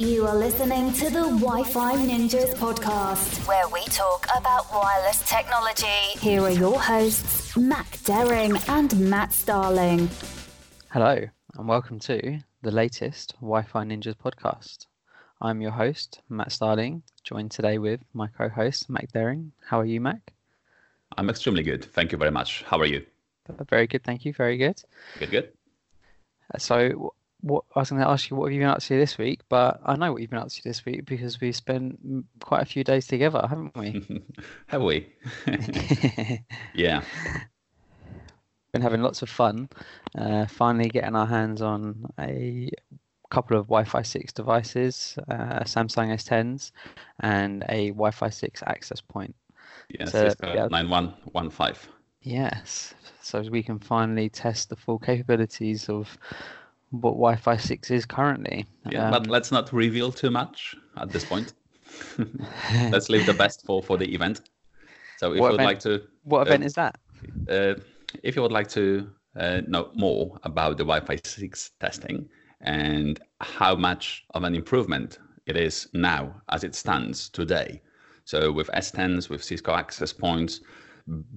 You are listening to the Wi Fi Ninjas podcast, where we talk about wireless technology. Here are your hosts, Mac Deryng and Matt Starling. Hello, and welcome to the latest Wi Fi Ninjas podcast. I'm your host, Matt Starling, joined today with my co host, Mac Deryng. How are you, Mac? I'm extremely good. Thank you very much. How are you? Very good, thank you. Very good. Good, good. Uh, So, what I was going to ask you, what have you been up to this week? But I know what you've been up to this week because we've spent quite a few days together, haven't we? Have we? yeah. been having lots of fun. Uh, finally, getting our hands on a couple of Wi-Fi 6 devices, uh, Samsung S10s, and a Wi-Fi 6 access point. Yes, So, yeah. 9115. Yes, so we can finally test the full capabilities of what Wi-Fi 6 is currently. Yeah, but Um, let's not reveal too much at this point. let's leave the best for, for the event. So if you would event? like to what uh, event is that? uh, if you would like to uh, know more about the Wi-Fi 6 testing and how much of an improvement it is now as it stands today. So with S10s, with Cisco access points,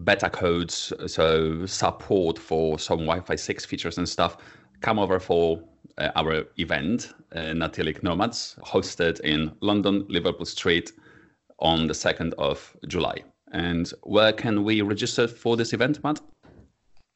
beta codes, so support for some Wi-Fi 6 features and stuff, come over for uh, our event, uh, Network Nomads, hosted in London, Liverpool Street, on the 2nd of July. And where can we register for this event, Matt?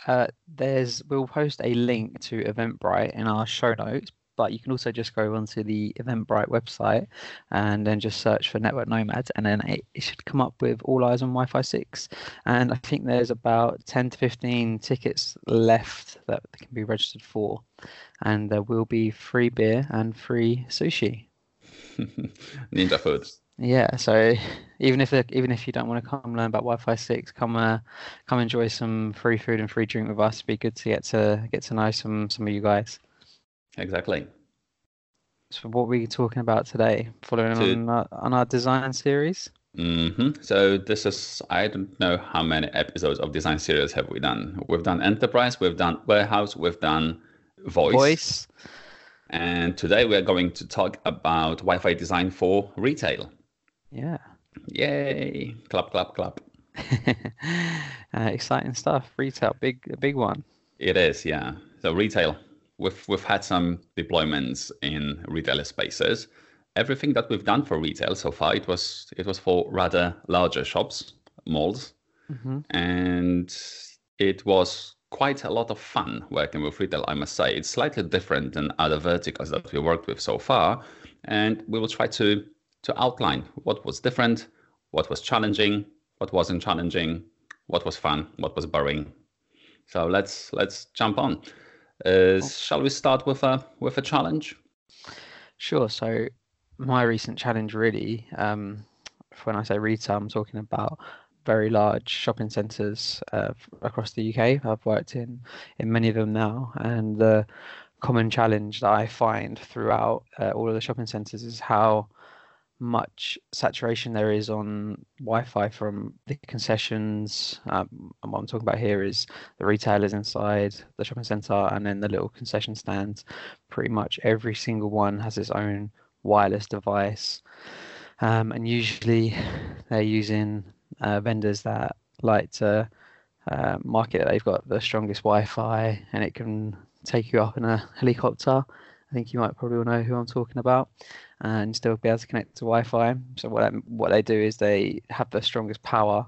Uh, there's we'll post a link to Eventbrite in our show notes, but you can also just go onto the Eventbrite website and then just search for Network Nomads, and then it, it should come up with all eyes on Wi-Fi 6. And I think there's about 10 to 15 tickets left that can be registered for, and there will be free beer and free sushi. Ninja food. Yeah, so even if even if you don't want to come learn about Wi-Fi six, come uh, come enjoy some free food and free drink with us. It'd be good to get to get to know some some of you guys. Exactly. So what were we talking about today? Following To- on our, on our design series. hmm So this is I don't know how many episodes of design series have we done. We've done enterprise, we've done warehouse, we've done voice, Voice. and today we are going to talk about Wi-Fi design for retail. Yeah. Yay! Clap, clap, clap. uh, exciting stuff. Retail, big a big one. It is, yeah. So retail, we've we've had some deployments in retail spaces. Everything that we've done for retail so far, it was it was for rather larger shops, malls, hmm and it was quite a lot of fun working with retail. I must say, it's slightly different than other verticals that we worked with so far, and we will try to to outline what was different, what was challenging, what wasn't challenging, what was fun, what was boring. So let's let's jump on. Uh, shall we start with a with a challenge? Sure. So my recent challenge really, um, when I say retail, I'm talking about very large shopping centres uh, across the UK. I've worked in in many of them now, and the common challenge that I find throughout uh, all of the shopping centres is how much saturation there is on Wi-Fi from the concessions. Um, and what I'm talking about here is the retailers inside the shopping centre, and then the little concession stands. Pretty much every single one has its own wireless device, um, and usually they're using uh, vendors that like to uh, market that they've got the strongest Wi-Fi, and it can take you up in a helicopter. I think you might probably know who I'm talking about, and still be able to connect to Wi-Fi. So what what they do is they have the strongest power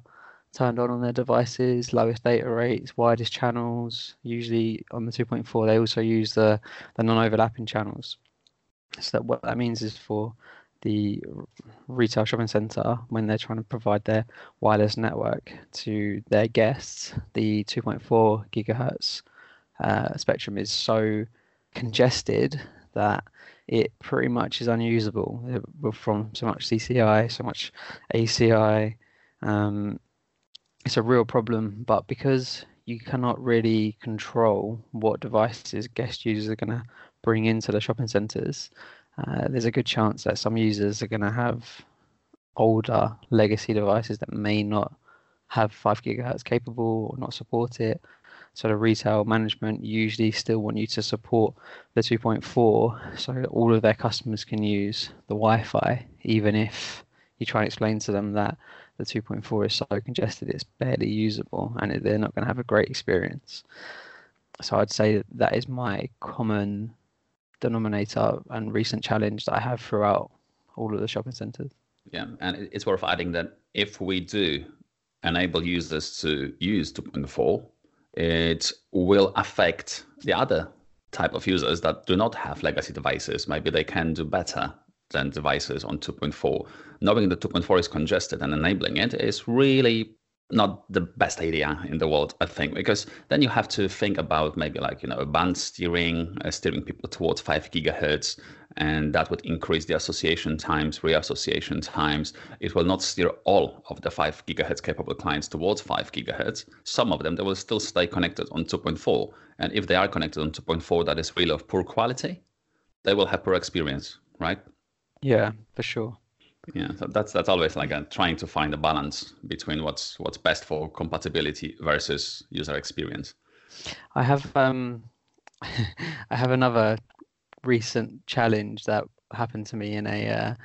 turned on on their devices, lowest data rates, widest channels. Usually on the 2.4, they also use the the non-overlapping channels. So that what that means is for the retail shopping center when they're trying to provide their wireless network to their guests, the 2.4 gigahertz uh, spectrum is so congested that it pretty much is unusable uh, from so much CCI, so much ACI. Um, it's a real problem, but because you cannot really control what devices guest users are going to bring into the shopping centres, uh, there's a good chance that some users are going to have older legacy devices that may not have 5 gigahertz capable or not support it. So the retail management usually still want you to support the 2.4 so all of their customers can use the Wi-Fi, even if you try and explain to them that the 2.4 is so congested it's barely usable and they're not going to have a great experience. So I'd say that is my common denominator and recent challenge that I have throughout all of the shopping centres. Yeah, and it's worth adding that if we do enable users to use 2.4, it will affect the other type of users that do not have legacy devices. Maybe they can do better than devices on 2.4. Knowing that 2.4 is congested and enabling it is really not the best idea in the world, I think, because then you have to think about maybe like, you know, band steering, uh, steering people towards 5 gigahertz, and that would increase the association times, reassociation times. It will not steer all of the 5 gigahertz capable clients towards 5 gigahertz. Some of them, they will still stay connected on 2.4. And if they are connected on 2.4 that is really of poor quality, they will have poor experience, right? Yeah, for sure yeah so that's that's always like a, trying to find a balance between what's what's best for compatibility versus user experience i have um i have another recent challenge that happened to me in a uh,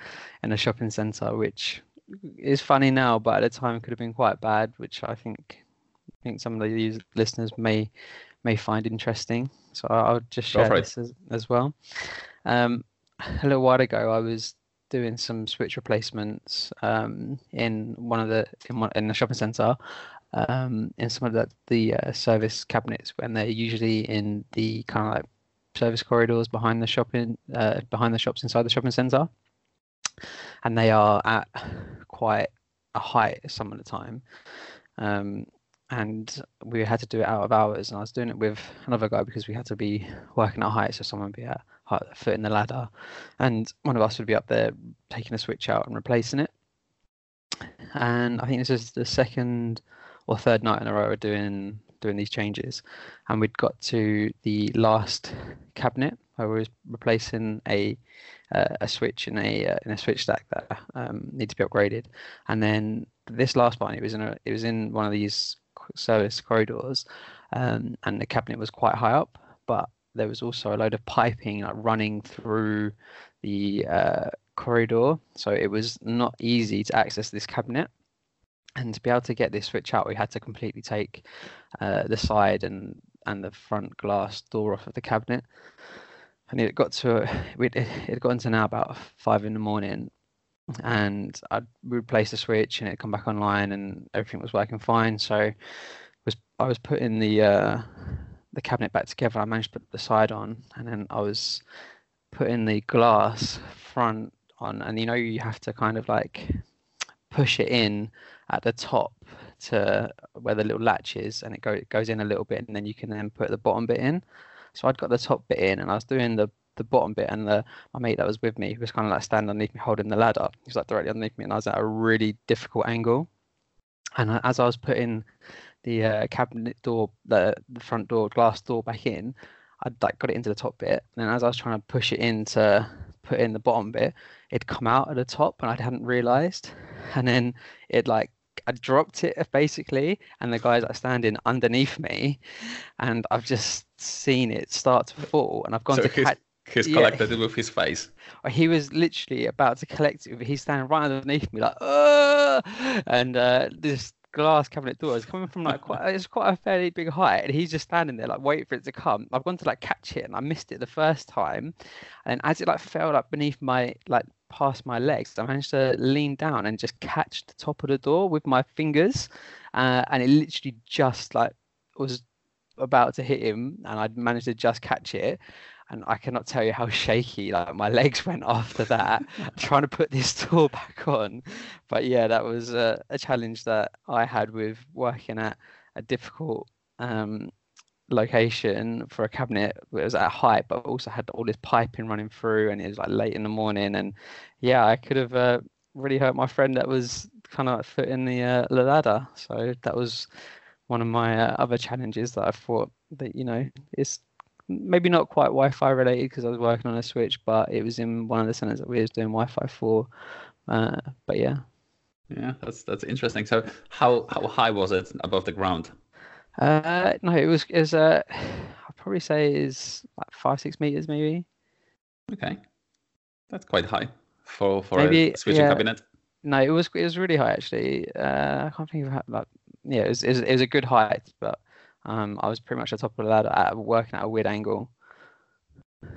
in a shopping center which is funny now but at the time could have been quite bad which i think I think some of the listeners may may find interesting. So i'll just share this as, as well. Um a little while ago i was doing some switch replacements um, in one of the in, one, in the shopping center um, in some of the the uh, service cabinets when they're usually in the kind of like service corridors behind the shopping uh, behind the shops inside the shopping center and they are at quite a height some of the time. Um, and we had to do it out of hours. And i was doing it with another guy because we had to be working at height so someone would be at foot in the ladder, and one of us would be up there taking a switch out and replacing it. And I think this is the second or third night in a row we're doing doing these changes, and we'd got to the last cabinet where we was replacing a uh, a switch in a uh, in a switch stack that um, needed to be upgraded, and then this last one it was in a it was in one of these service corridors, um, and the cabinet was quite high up, but there was also a load of piping like running through the uh, corridor, so it was not easy to access this cabinet. And to be able to get this switch out, we had to completely take uh, the side and and the front glass door off of the cabinet. And it got to it it got into now about five in the morning, and I'd replace the switch and it come back online and everything was working fine. So was I was putting the uh, the cabinet back together. I managed to put the side on, and then I was putting the glass front on, and you know you have to kind of like push it in at the top to where the little latch is, and it, go, it goes in a little bit, and then you can then put the bottom bit in. So I'd got the top bit in, and I was doing the the bottom bit, and the my mate that was with me was kind of like standing underneath me, holding the ladder. He was like directly underneath me, and I was at a really difficult angle. And as I was putting the uh, cabinet door, the, the front door, glass door back in, I'd like got it into the top bit. And as I was trying to push it in to put in the bottom bit, it'd come out at the top and I hadn't realized. And then it like I dropped it basically, and the guy's like standing underneath me, and I've just seen it start to fall, and I've gone so to catch. He's collected yeah. it with his face. He was literally about to collect it. He's standing right underneath me, like, oh, and uh, this glass cabinet door. Is coming from like quite it's quite a fairly big height and he's just standing there like waiting for it to come. I've gone to like catch it and i missed it the first time and as it like fell like beneath my like past my legs i managed to lean down and just catch the top of the door with my fingers uh, and it literally just like was about to hit him and i managed to just catch it and I cannot tell you how shaky like my legs went after that, trying to put this tool back on. But yeah, that was a, a challenge that I had with working at a difficult um, location for a cabinet. It was at height, but also had all this piping running through, and it was like late in the morning. And yeah, I could have uh, really hurt my friend that was kind of foot in the, uh, ladder. So that was one of my uh, other challenges that I thought that you know it's maybe not quite Wi-Fi related because I was working on a switch, but it was in one of the centers that we was doing Wi-Fi for. Uh, but yeah. Yeah, that's that's interesting. So how how high was it above the ground? Uh, no, it was is uh, I'd probably say is like five six meters maybe. Okay, that's quite high for for Maybe, a switching yeah. cabinet. No, it was it was really high actually. Uh, I can't think of how like yeah, it was, it was it was a good height, but um, I was pretty much at the top of the ladder, at, working at a weird angle.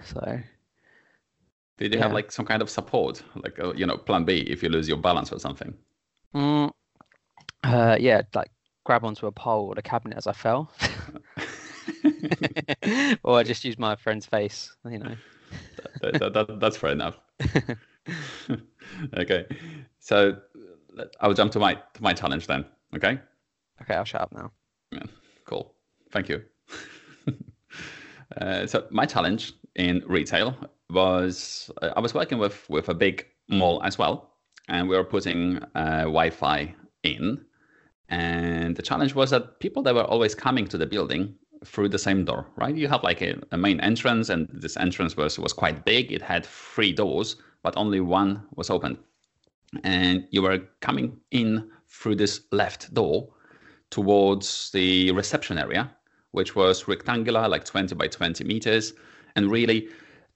So Did you have like some kind of support, like uh, you know, Plan B if you lose your balance or something? mm, uh, yeah, like grab onto a pole or the cabinet as I fell, or I just used my friend's face, you know. that, that, that, that's fair enough. okay, so I'll jump to my to my challenge then. Okay, Okay, I'll shut up now. Yeah, cool. Thank you. uh, so my challenge in retail was uh, I was working with with a big mall as well, and we were putting uh, Wi-Fi in, and the challenge was that people that were always coming to the building through the same door, right? You have like a, a main entrance, and this entrance was was quite big. It had three doors, but only one was open, and you were coming in through this left door towards the reception area, which was rectangular, like 20 by 20 meters. And really,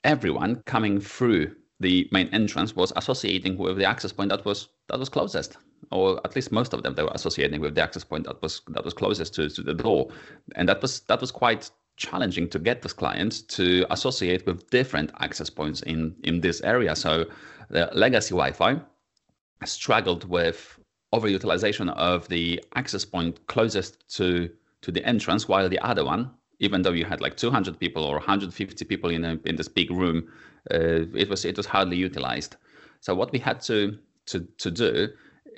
everyone coming through the main entrance was associating with the access point that was that was closest, or at least most of them they were associating with the access point that was that was closest to, to the door, and that was that was quite challenging to get those clients to associate with different access points in in this area. So the legacy Wi-Fi struggled with overutilization of the access point closest to to the entrance, while the other one, even though you had like 200 people or 150 people in a, in this big room, uh, it was it was hardly utilized. So what we had to to to do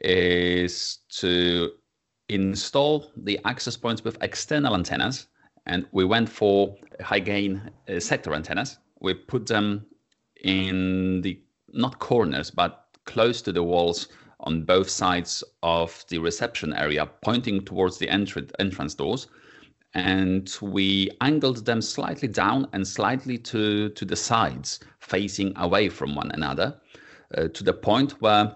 is to install the access points with external antennas, and we went for high gain uh, sector antennas. We put them in the not corners but close to the walls on both sides of the reception area, pointing towards the entr- entrance doors. And we angled them slightly down and slightly to, to the sides, facing away from one another, uh, to the point where,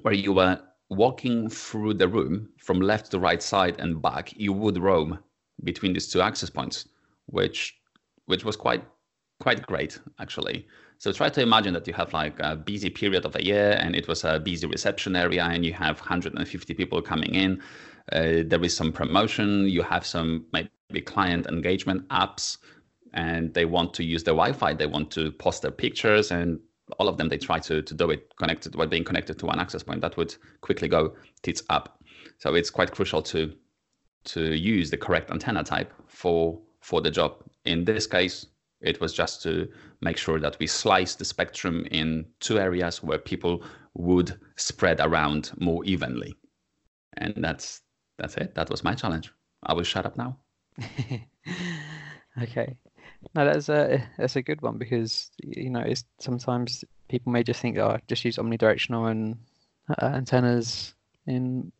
where you were walking through the room from left to right side and back, you would roam between these two access points, which which was quite quite great actually. So try to imagine that you have like a busy period of a year and it was a busy reception area and you have 150 people coming in. Uh, there is some promotion, you have some maybe client engagement apps and they want to use the Wi-Fi, they want to post their pictures and all of them they try to, to do it connected while being connected to one access point. That would quickly go tits up. So it's quite crucial to to use the correct antenna type for for the job. In this case, it was just to make sure that we slice the spectrum in two areas where people would spread around more evenly. And that's that's it. That was my challenge. I will shut up now. Okay. No, that's a that's a good one because you know it's sometimes people may just think oh just use omnidirectional and uh, antennas in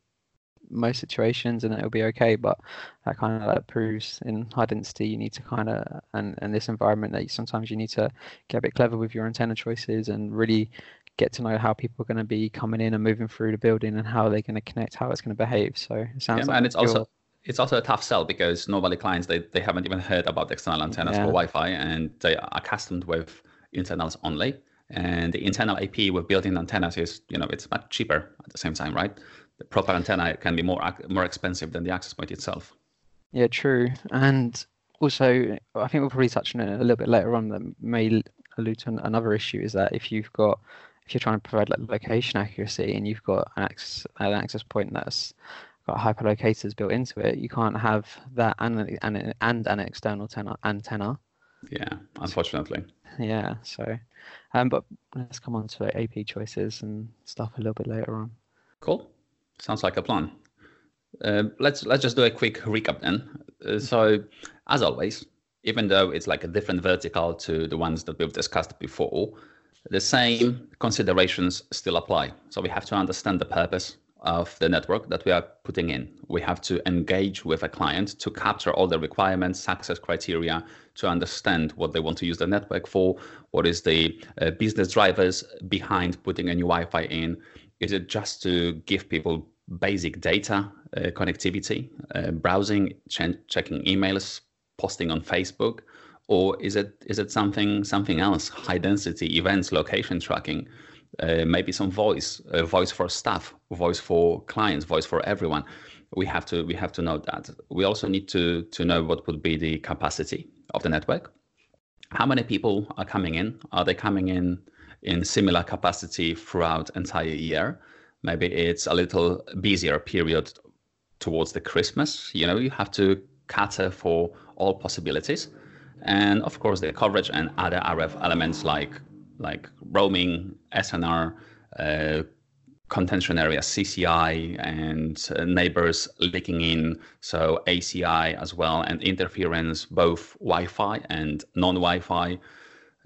most situations and it'll be okay but that kind of like proves in high density you need to kind of and and this environment that you, sometimes you need to get a bit clever with your antenna choices and really get to know how people are going to be coming in and moving through the building and how they're going to connect how it's going to behave so it sounds Yeah, like and it's also it's also a tough sell because normally clients they, they haven't even heard about the external antennas Yeah. for Wi-Fi and they are accustomed with internals only. And the internal AP with built-in antennas is you know it's much cheaper at the same time, right? The proper antenna can be more more expensive than the access point itself. Yeah, true. And also, I think we'll probably touch on it a little bit later on that may allude to another issue is that if you've got, if you're trying to provide like location accuracy and you've got an access, an access point that's got hyperlocators built into it, you can't have that and an, and, an- and an external antenna, antenna. Yeah, unfortunately. Yeah, so, um, but let's come on to AP choices and stuff a little bit later on. Cool. Sounds like a plan. Uh, let's let's just do a quick recap then. Uh, so, as always, even though it's like a different vertical to the ones that we've discussed before, the same considerations still apply. So we have to understand the purpose of the network that we are putting in. We have to engage with a client to capture all the requirements, success criteria, to understand what they want to use the network for, what is the uh, business drivers behind putting a new Wi-Fi in. Is it just to give people basic data uh, connectivity, uh, browsing, ch- checking emails, posting on Facebook, or is it is it something something else? High density events, location tracking, uh, maybe some voice, uh, voice for staff, voice for clients, voice for everyone. We have to we have to know that. We also need to to know what would be the capacity of the network. How many people are coming in? Are they coming in in similar capacity throughout entire year? Maybe it's a little busier period towards the Christmas. You know, you have to cater for all possibilities and of course the coverage and other RF elements like like roaming, SNR, uh, contention area CCI, and uh, neighbors leaking in, so ACI as well, and interference, both Wi-Fi and non-Wi-Fi.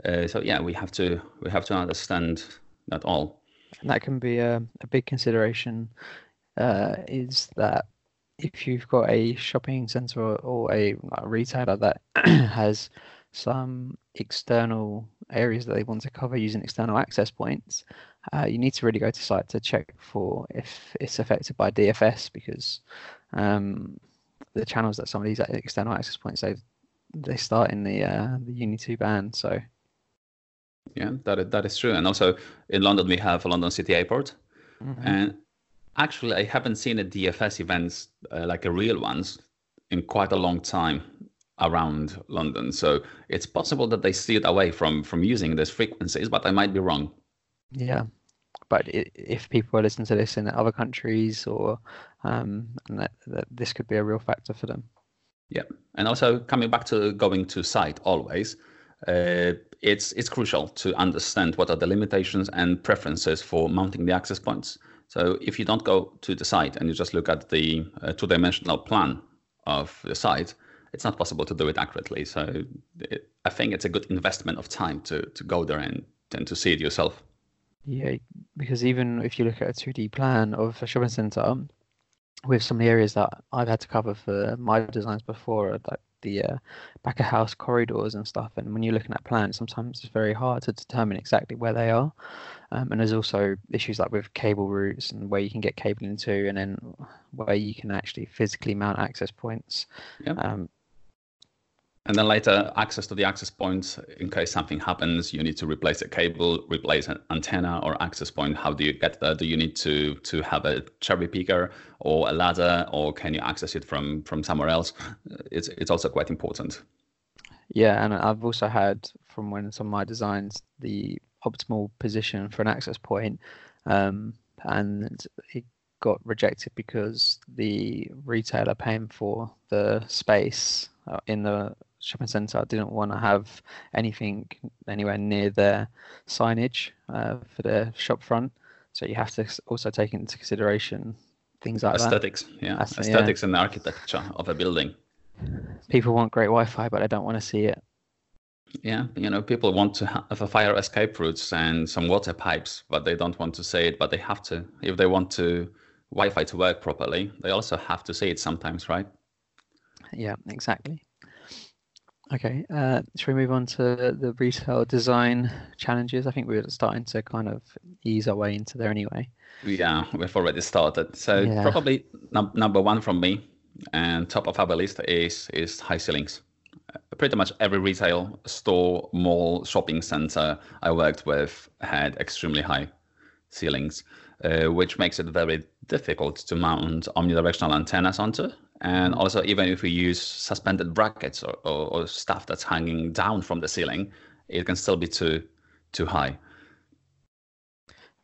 Uh, so yeah, we have to we have to understand that all. And that can be a, a big consideration. Uh, is that if you've got a shopping center or, or a, a retailer that has some external areas that they want to cover using external access points, uh, you need to really go to site to check for if it's affected by DFS because um, the channels that some of these external access points they they start in the uh, the UNII-2 band. So yeah, that that is true. And also in London we have a London City Airport, mm-hmm. and actually I haven't seen a DFS events uh, like a real ones in quite a long time around London. So it's possible that they steered away from from using these frequencies, but I might be wrong. Yeah, but if people are listening to this in other countries, or um, and that, that this could be a real factor for them. Yeah, and also coming back to going to site always. Uh, it's it's crucial to understand what are the limitations and preferences for mounting the access points. So if you don't go to the site and you just look at the uh, two-dimensional plan of the site, it's not possible to do it accurately. So it, I think it's a good investment of time to to go there and and to see it yourself. Yeah, because even if you look at a 2D plan of a shopping centre, with some areas that I've had to cover for my designs before, like the uh, back of house corridors and stuff, and when you're looking at plans, sometimes it's very hard to determine exactly where they are. Um, and there's also issues like with cable routes and where you can get cable into, and then where you can actually physically mount access points. Yep. Um, and then later, access to the access points, in case something happens, you need to replace a cable, replace an antenna or access point. How do you get there? Do you need to to have a cherry picker or a ladder, or can you access it from from somewhere else? It's it's also quite important. Yeah, and I've also had from when some of my designs the optimal position for an access point, um, and it got rejected because the retailer paying for the space uh, in the shopping centre I didn't want to have anything anywhere near their signage uh, for their shop front. So you have to also take into consideration things like aesthetics, that. yeah, aesthetics yeah. and architecture of a building. People want great Wi-Fi, but they don't want to see it. Yeah, you know, people want to have a fire escape routes and some water pipes, but they don't want to say it. But they have to if they want to Wi-Fi to work properly. They also have to say it sometimes, right? Yeah, exactly. Okay, uh, should we move on to the retail design challenges? I think we're starting to kind of ease our way into there anyway. Yeah, we've already started. So yeah. probably num- number one from me and top of our list is is high ceilings. Uh, pretty much every retail store, mall, shopping center I worked with had extremely high ceilings, uh, which makes it very difficult to mount omnidirectional antennas onto and also, even if we use suspended brackets or, or, or, stuff that's hanging down from the ceiling, it can still be too too high.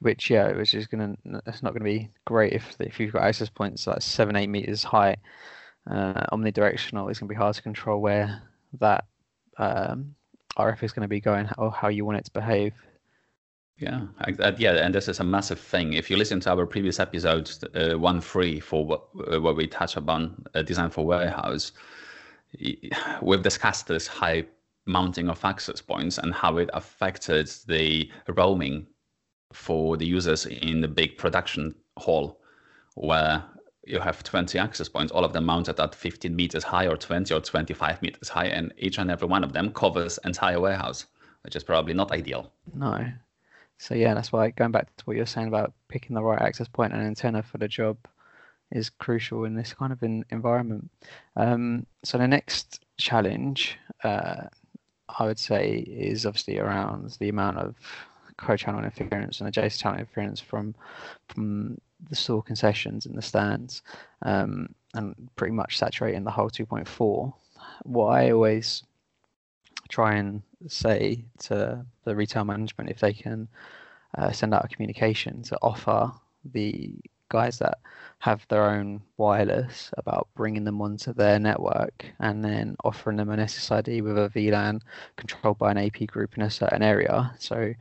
Which yeah, which is gonna it's not gonna be great if if you've got access points like seven eight meters high, uh, omnidirectional. It's gonna be hard to control where that um, RF is to be going or how you want it to behave. Yeah, yeah, and this is a massive thing. If you listen to our previous episodes, uh, one three for what, uh, where we touch upon uh, design for warehouse, we've discussed this high mounting of access points and how it affected the roaming for the users in the big production hall, where you have 20 access points, all of them mounted at 15 meters high or 20 or 25 meters high, and each and every one of them covers entire warehouse, which is probably not ideal. No, so yeah, that's why going back to what you're saying about picking the right access point and antenna for the job, is crucial in this kind of in, environment. Um, so the next challenge, uh, I would say, is obviously around the amount of co-channel interference and adjacent channel interference from from the store concessions and the stands, um, and pretty much saturating the whole 2.4. What I always try and say to the retail management if they can uh, send out a communication to offer the guys that have their own wireless about bringing them onto their network and then offering them an SSID with a VLAN controlled by an AP group in a certain area. So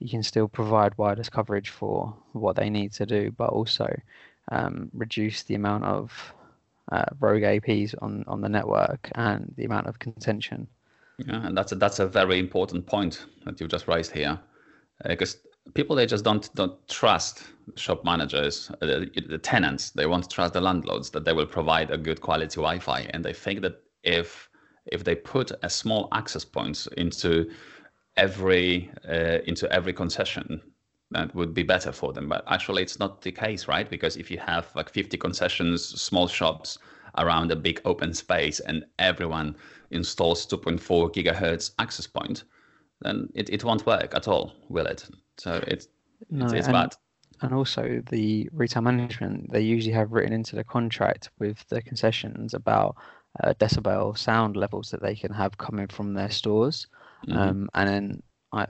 you can still provide wireless coverage for what they need to do, but also um, reduce the amount of uh, rogue APs on, on the network and the amount of contention. Yeah, and that's a, that's a very important point that you just raised here, because uh, people they just don't don't trust shop managers, uh, the, the tenants. They won't trust the landlords that they will provide a good quality Wi-Fi, and they think that if if they put a small access points into every uh, into every concession that would be better for them. But actually it's not the case right? Because if you have like 50 concessions small shops around a big open space and everyone installs 2.4 gigahertz access point then it, it won't work at all will it? So it's no, it's, it's and, bad. and also the retail management they usually have written into the contract with the concessions about uh, decibel sound levels that they can have coming from their stores. Mm-hmm. Um, and then I,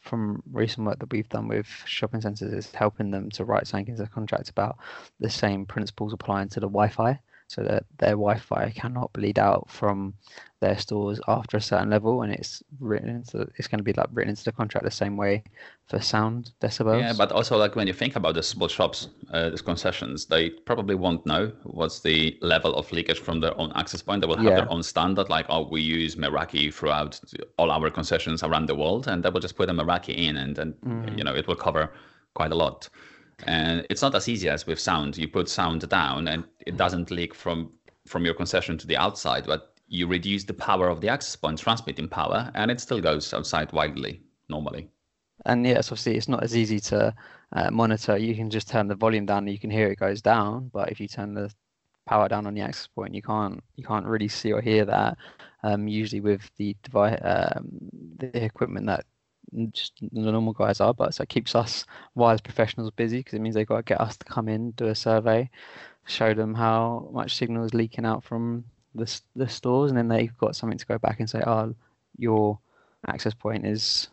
from recent work that we've done with shopping centres, is helping them to write something into the contract about the same principles applying to the Wi-Fi so that their Wi-Fi cannot bleed out from their stores after a certain level, and it's written into it's going to be like written into the contract the same way for sound decibels. Yeah, but also like when you think about the small shops, uh, these concessions, they probably won't know what's the level of leakage from their own access point. They will have yeah. their own standard, like oh, we use Meraki throughout all our concessions around the world, and they will just put a Meraki in, and then mm. you know it will cover quite a lot. And it's not as easy as with sound. You put sound down and it doesn't leak from from your concession to the outside, but you reduce the power of the access point transmitting power and it still goes outside widely normally. And yes, obviously it's not as easy to uh, monitor. You can just turn the volume down and you can hear it goes down, but if you turn the power down on the access point, you can't you can't really see or hear that. Um, usually with the device, um, the equipment that just the normal guys are, but so it keeps us wireless professionals busy because it means they've got to get us to come in, do a survey, show them how much signal is leaking out from the the stores, and then they've got something to go back and say, "Oh, your access point is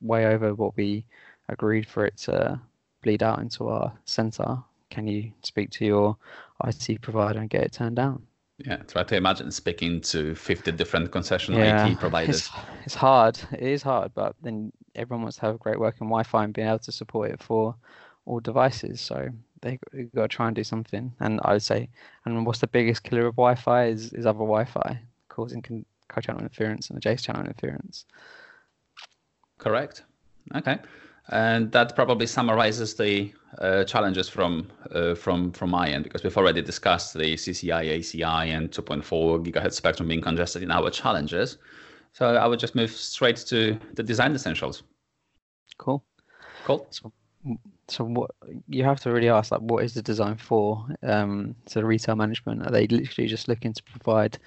way over what we agreed for it to bleed out into our center. Can you speak to your IT provider and get it turned down?" Yeah, try to imagine speaking to 50 different concession yeah, IT providers. It's, it's hard. It is hard, but then everyone wants to have great working Wi-Fi and being able to support it for all devices. So they have got to try and do something. And I would say, and what's the biggest killer of Wi-Fi is is other Wi-Fi causing co-channel interference and adjacent channel interference. Correct. Okay and that probably summarizes the challenges from uh, from from my end because we've already discussed the CCI, ACI, and 2.4 gigahertz spectrum being congested in our challenges. So I would just move straight to the design essentials. Cool. Cool. So, so what you have to really ask like what is the design for um so retail management are they literally just looking to provide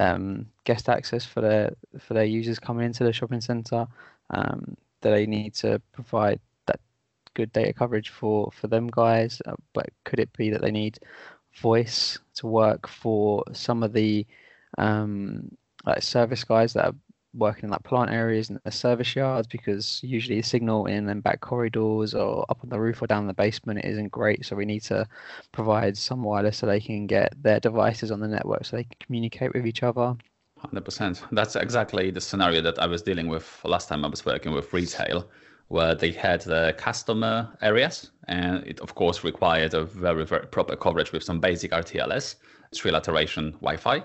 um guest access for their for their users coming into the shopping center um that they need to provide good data coverage for for them guys uh, but could it be that they need voice to work for some of the um, like service guys that are working in like plant areas and the service yards? Because usually the signal in and back corridors or up on the roof or down in the basement isn't great so we need to provide some wireless so they can get their devices on the network so they can communicate with each other. 100%. That's exactly the scenario that I was dealing with last time I was working with retail, where they had the customer areas, and it, of course, required a very, very proper coverage with some basic RTLS, trilateration Wi Fi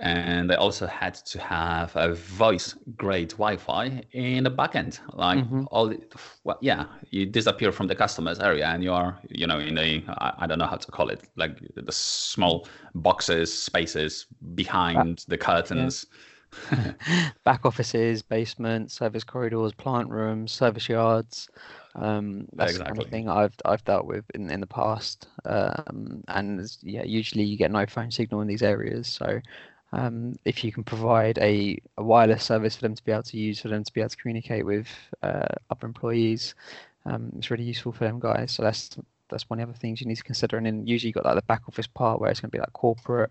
and they also had to have a voice grade Wi-Fi in the backend. Like mm-hmm. all, the, well, yeah, you disappear from the customer's area and you are, you know, in a I, I don't know how to call it, like the small boxes, spaces behind uh, the curtains. Yeah. back offices, basements, service corridors, plant rooms, service yards. Um, that's exactly. the kind of thing I've I've dealt with in, in the past. Um, and yeah, usually you get no phone signal in these areas. So um, if you can provide a, a, wireless service for them to be able to use, for them to be able to communicate with uh, other employees, um, it's really useful for them guys. So that's that's one of the other things you need to consider. And then usually you've got like the back office part where it's going to be like corporate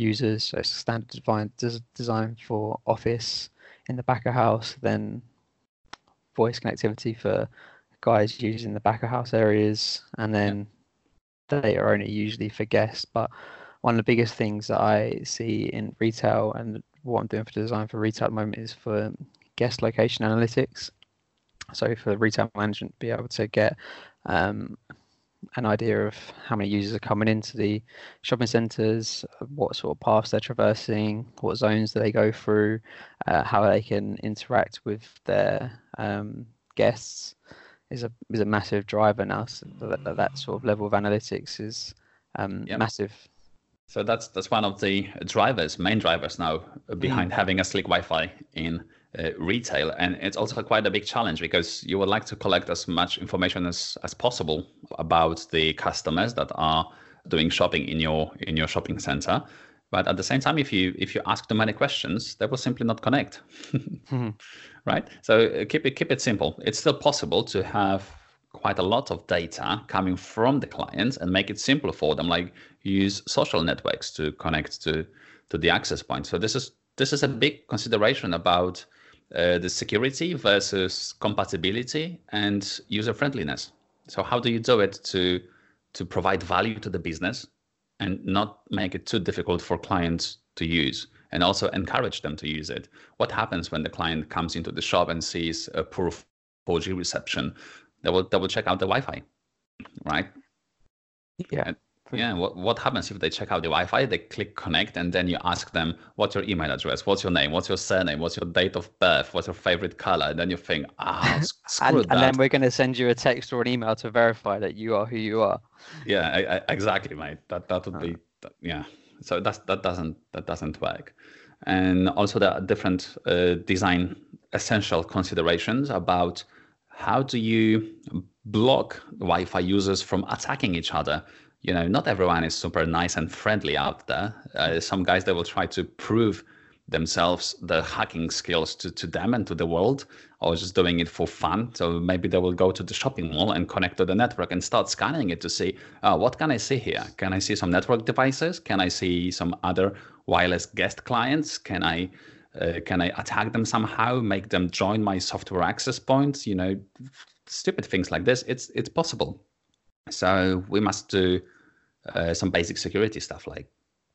users. So it's standard design design for office in the back of house. Then voice connectivity for guys using the back of house areas, and then are only usually for guests. But one of the biggest things that I see in retail and what I'm doing for design for retail at the moment is for guest location analytics. So for retail management, be able to get um, an idea of how many users are coming into the shopping centres, what sort of paths they're traversing, what zones do they go through, uh, how they can interact with their um, guests is a is a massive driver now. So that, that sort of level of analytics is um, yep. massive. So that's that's one of the drivers, main drivers now behind mm. having a slick Wi-Fi in uh, retail, and it's also quite a big challenge because you would like to collect as much information as as possible about the customers that are doing shopping in your in your shopping center. But at the same time, if you if you ask too many questions, they will simply not connect, mm-hmm. right? So uh, keep it keep it simple. It's still possible to have quite a lot of data coming from the clients and make it simpler for them like use social networks to connect to to the access point so this is this is a big consideration about uh, the security versus compatibility and user friendliness so how do you do it to to provide value to the business and not make it too difficult for clients to use and also encourage them to use it what happens when the client comes into the shop and sees a poor 4G reception they will they will check out the Wi-Fi, right? Yeah. And, yeah. What what happens if they check out the Wi-Fi? They click connect, and then you ask them, "What's your email address? What's your name? What's your surname? What's your date of birth? What's your favorite color?" And then you think, "Ah, screw and, that." And then we're going to send you a text or an email to verify that you are who you are. Yeah, I, I, exactly, mate. That that would be yeah. So that's that doesn't that doesn't work. And also there are different uh, design essential considerations about how do you block Wi-Fi users from attacking each other? You know, not everyone is super nice and friendly out there. Uh, some guys they will try to prove themselves the hacking skills to, to them and to the world or just doing it for fun so maybe they will go to the shopping mall and connect to the network and start scanning it to see uh, what can i see here can i see some network devices can i see some other wireless guest clients can i uh, can I attack them somehow, make them join my software access points? You know, stupid things like this. It's it's possible. So we must do uh, some basic security stuff like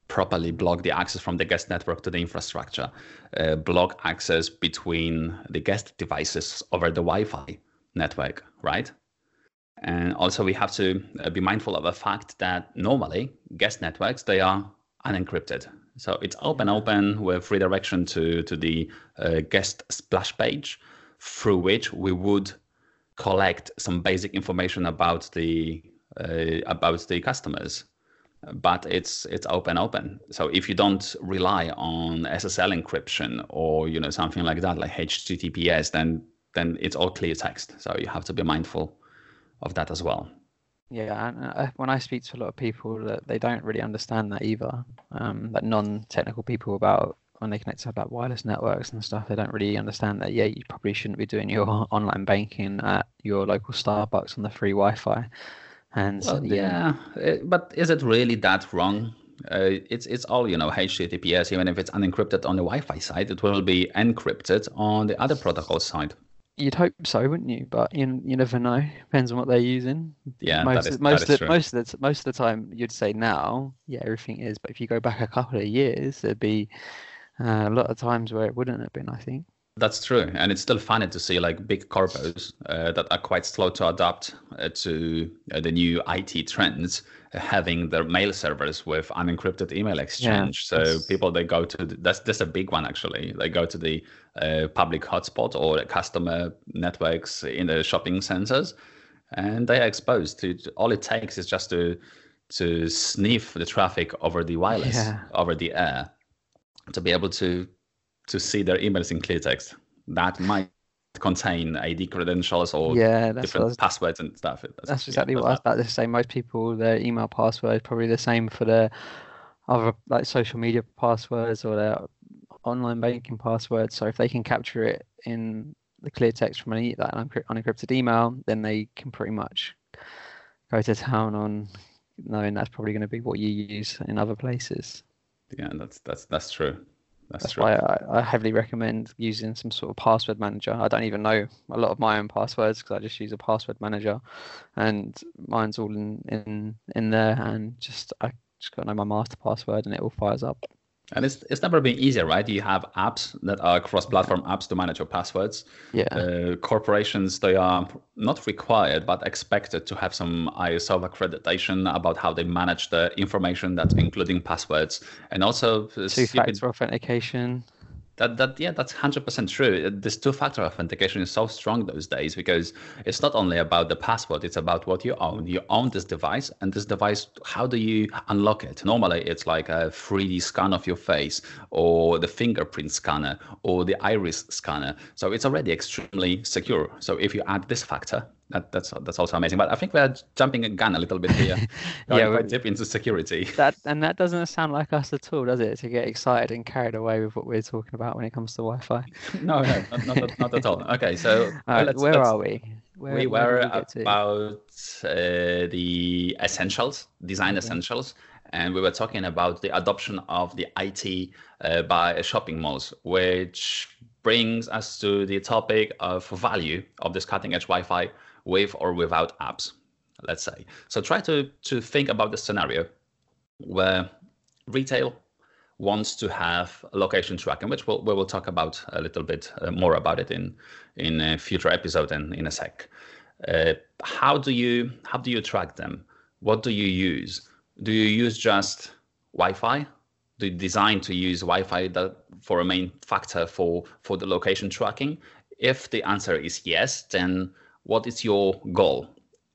properly block the access from the guest network to the infrastructure, uh, block access between the guest devices over the Wi-Fi network, right? And also we have to uh, be mindful of the fact that normally guest networks they are unencrypted. So it's open open with redirection to, to the uh, guest splash page through which we would collect some basic information about the uh, about the customers but it's it's open open so if you don't rely on ssl encryption or you know something like that like https then then it's all clear text so you have to be mindful of that as well yeah, and uh, when I speak to a lot of people, that they don't really understand that either. Um, that non-technical people about when they connect to about wireless networks and stuff, they don't really understand that. Yeah, you probably shouldn't be doing your online banking at your local Starbucks on the free Wi-Fi. And well, yeah, yeah, but is it really that wrong? Uh, it's it's all you know HTTPS. Even if it's unencrypted on the Wi-Fi side, it will be encrypted on the other protocol side. You'd hope so, wouldn't you? But you, you never know. Depends on what they're using. Yeah, most that is, most that of the, most of the most of the time you'd say now, yeah, everything is. But if you go back a couple of years, there'd be uh, a lot of times where it wouldn't have been. I think. That's true, and it's still funny to see like big corpos uh, that are quite slow to adapt uh, to uh, the new IT trends, uh, having their mail servers with unencrypted email exchange. Yeah, so people they go to the, that's that's a big one actually. They go to the uh, public hotspot or customer networks in the shopping centers, and they are exposed to. All it takes is just to to sniff the traffic over the wireless, yeah. over the air, to be able to to see their emails in clear text. That might contain AD credentials or yeah, different was, passwords and stuff. That's, that's exactly yeah, what I was about to say. Most people, their email password is probably the same for their other like social media passwords or their online banking passwords. So if they can capture it in the clear text from an that unencrypted email, then they can pretty much go to town on knowing that's probably going to be what you use in other places. Yeah, that's that's that's true. That's, that's true. why I, I, heavily recommend using some sort of password manager. I don't even know a lot of my own passwords because I just use a password manager, and mine's all in in in there, and just I just got to know my master password, and it all fires up. And it's, it's never been easier, right? You have apps that are cross-platform apps to manage your passwords. Yeah. Uh, corporations, they are not required, but expected to have some ISO accreditation about how they manage the information that's including passwords. And also two-factor authentication that that yeah that's 100% true. This two-factor authentication is so strong those days because it's not only about the password it's about what you own. You own this device and this device how do you unlock it? Normally it's like a 3d scan of your face or the fingerprint scanner or the iris scanner. So it's already extremely secure. So if you add this factor that, that's that's also amazing. But I think we're jumping a gun a little bit here. yeah, quite deep into security. That and that doesn't sound like us at all, does it? To get excited and carried away with what we're talking about when it comes to Wi-Fi. no, no, not, not, not, at all. Okay, so uh, let's, where let's, are we? Where, we were we about uh, the essentials, design essentials, and we were talking about the adoption of the IT uh, by shopping malls, which brings us to the topic of value of this cutting edge Wi-Fi with or without apps, let's say. So try to, to think about the scenario where retail wants to have location tracking, which we'll, we will talk about a little bit uh, more about it in in a future episode and in a sec. Uh, how do you how do you track them? What do you use? Do you use just Wi-Fi? Do you design to use Wi-Fi that for a main factor for for the location tracking? If the answer is yes, then what is your goal?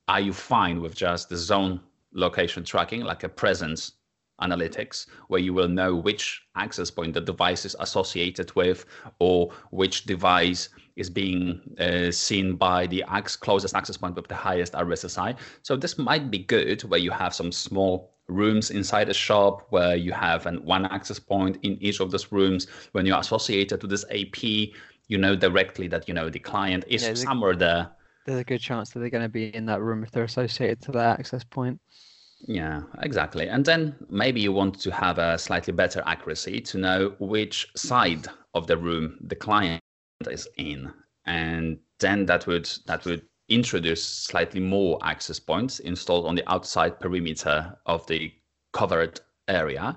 Are you fine with just the zone location tracking, like a presence analytics, where you will know which access point the device is associated with, or which device is being uh, seen by the closest access point with the highest RSSI. So this might be good where you have some small rooms inside a shop where you have an one access point in each of those rooms. When you're associated to this AP, you know directly that you know the client is yeah, somewhere there there's a good chance that they're going to be in that room if they're associated to that access point. Yeah, exactly. And then maybe you want to have a slightly better accuracy to know which side of the room the client is in. And then that would that would introduce slightly more access points installed on the outside perimeter of the covered area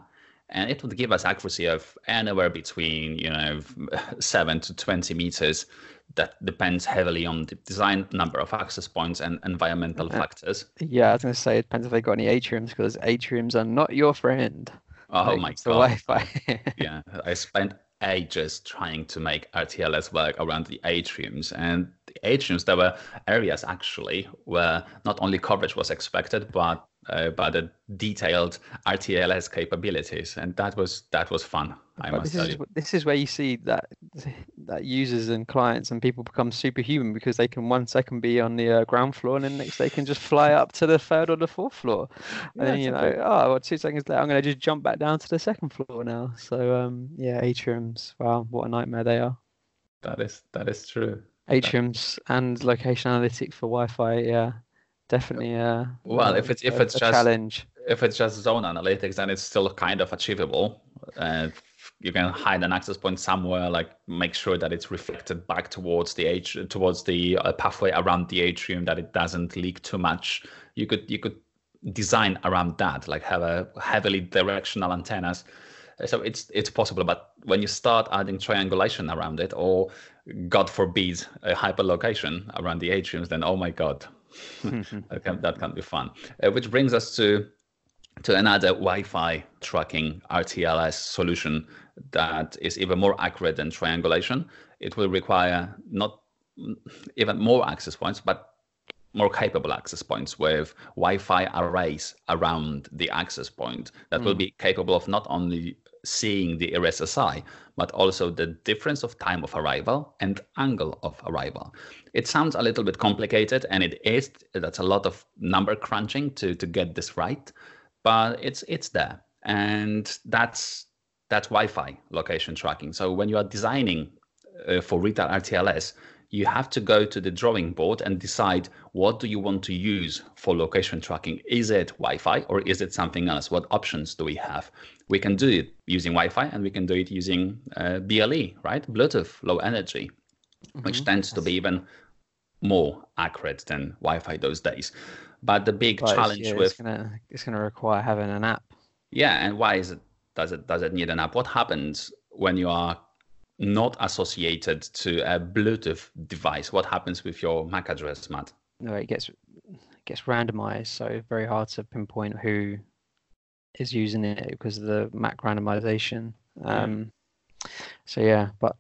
and it would give us accuracy of anywhere between you know 7 to 20 meters that depends heavily on the design number of access points and environmental uh, factors. Yeah, I was going to say it depends if they got any atriums because atriums are not your friend. Oh like, my god! Wi-Fi. yeah, I spent ages trying to make RTLS work around the atriums, and atriums there were areas actually where not only coverage was expected, but uh, about the detailed RTLS capabilities, and that was that was fun. I but must tell is, you. This is where you see that that users and clients and people become superhuman because they can one second be on the uh, ground floor and then next they can just fly up to the third or the fourth floor, and then you know, oh, well, two seconds later I'm going to just jump back down to the second floor now. So um, yeah, atriums. Wow, what a nightmare they are. That is that is true. Atriums and location analytics for Wi-Fi. Yeah. Definitely uh well if it's if it's just challenge. if it's just zone analytics then it's still kind of achievable. Uh, you can hide an access point somewhere like make sure that it's reflected back towards the age towards the uh, pathway around the atrium that it doesn't leak too much. You could you could design around that like have a heavily directional antennas. So it's it's possible but when you start adding triangulation around it or god forbid a hyperlocation around the atriums then oh my god that, can, that can be fun. Uh, which brings us to to another Wi-Fi tracking RTLS solution that is even more accurate than triangulation. It will require not even more access points, but more capable access points with Wi-Fi arrays around the access point that mm. will hmm. be capable of not only seeing the RSSI, but also the difference of time of arrival and angle of arrival. It sounds a little bit complicated, and it is. That's a lot of number crunching to to get this right, but it's it's there, and that's that's Wi-Fi location tracking. So when you are designing uh, for retail RTLS, you have to go to the drawing board and decide what do you want to use for location tracking. Is it Wi-Fi or is it something else? What options do we have? We can do it using Wi-Fi and we can do it using uh, BLE, right? Bluetooth, low energy, mm-hmm. which tends to be even more accurate than Wi-Fi those days. But the big but challenge it's, yeah, with it's gonna it's gonna require having an app. Yeah, and why is it does it does it need an app? What happens when you are not associated to a Bluetooth device? What happens with your MAC address, Matt? No, it gets it gets randomized, so very hard to pinpoint who is using it because of the MAC randomization. Um, yeah. So yeah, but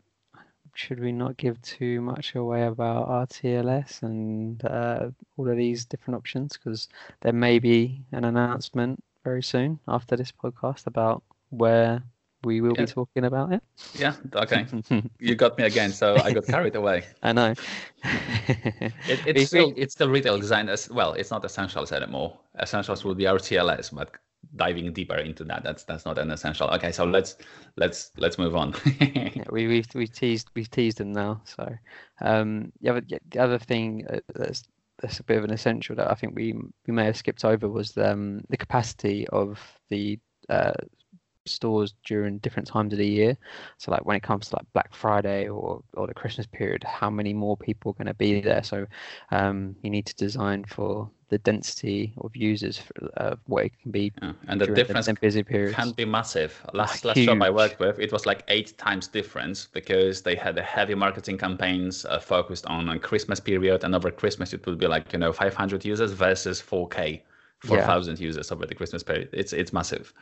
should we not give too much away about RTLS and uh, all of these different options? Because there may be an announcement very soon after this podcast about where we will yeah. be talking about it. Yeah, okay. you got me again, so I got carried away. I know. it, it's still it's still retail design as well. It's not essentials anymore. Essentials will be RTLS, but diving deeper into that that's that's not an essential okay so let's let's let's move on yeah, we we've, we've teased we've teased them now so um the other the other thing uh, that's that's a bit of an essential that i think we we may have skipped over was um the capacity of the uh, stores during different times of the year. So like when it comes to like Black Friday or or the Christmas period, how many more people are going to be there? So um, you need to design for the density of users for uh, what it can be. Yeah. And the difference the busy periods can be massive. Last last shop I worked with, it was like eight times difference because they had a heavy marketing campaigns uh, focused on a Christmas period, and over Christmas it would be like you know 500 users versus 4K. 4,000 yeah. users over the Christmas period. It's it's massive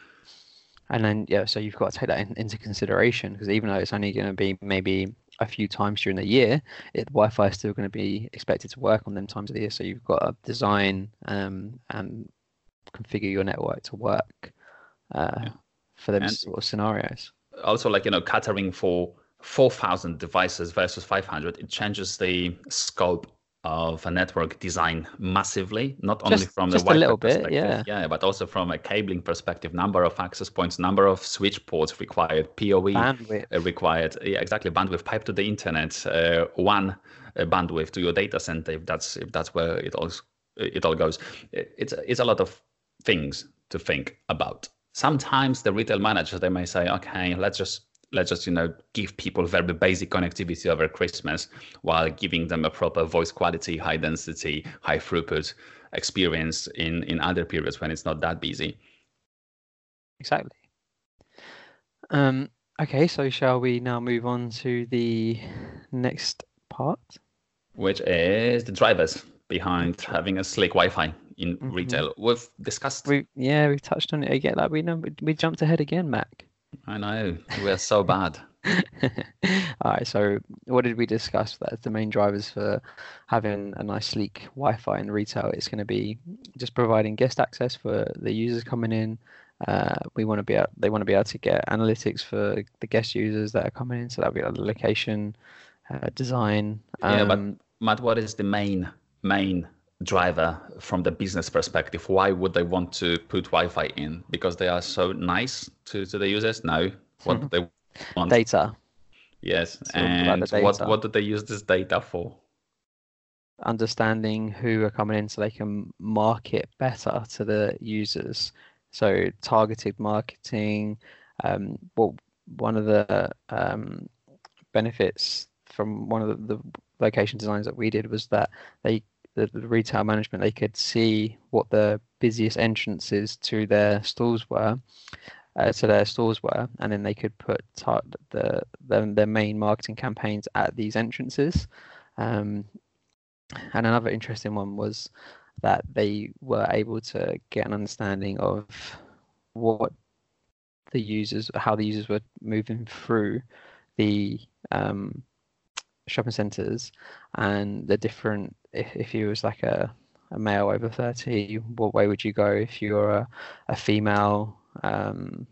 and then yeah so you've got to take that in, into consideration because even though it's only going to be maybe a few times during the year it wi-fi is still going to be expected to work on them times of the year so you've got to design um, and configure your network to work uh, yeah. for them sort of scenarios also like you know catering for 4000 devices versus 500 it changes the scope of a network design massively, not only just, from the Wi-Fi little perspective, bit, yeah. yeah, but also from a cabling perspective, number of access points, number of switch ports required, PoE bandwidth. Uh, required, yeah, exactly, bandwidth pipe to the internet, uh, one uh, bandwidth to your data center if that's if that's where it all it all goes. It's it's a lot of things to think about. Sometimes the retail managers they may say, okay, let's just let's just you know give people very basic connectivity over Christmas while giving them a proper voice quality, high density, high throughput experience in in other periods when it's not that busy. Exactly. Um, okay, so shall we now move on to the next part? Which is the drivers behind having a slick Wi-Fi in mm-hmm. retail. We've discussed. We yeah, we've touched on it again. Like we know we jumped ahead again, Mac. I know. We're so bad. All right. So, what did we discuss? That the main drivers for having a nice, sleek Wi-Fi in retail is going to be just providing guest access for the users coming in. Uh, we want to be able, they want to be able to get analytics for the guest users that are coming in. So that'll be like the location, uh, design. Um, yeah, but um, Matt, what is the main main driver from the business perspective why would they want to put wi-fi in? Because they are so nice to, to the users? No. What do they want? Data. Yes and what what do they use this data for? Understanding who are coming in so they can market better to the users. So targeted marketing um well one of the um benefits from one of the, the location designs that we did was that they the, the, retail management, they could see what the busiest entrances to their stores were, uh, to their stores were, and then they could put the, the their main marketing campaigns at these entrances. Um, and another interesting one was that they were able to get an understanding of what the users, how the users were moving through the um, shopping centres and the different if, if you was like a, a male over 30 what way would you go? If you're a, a female um,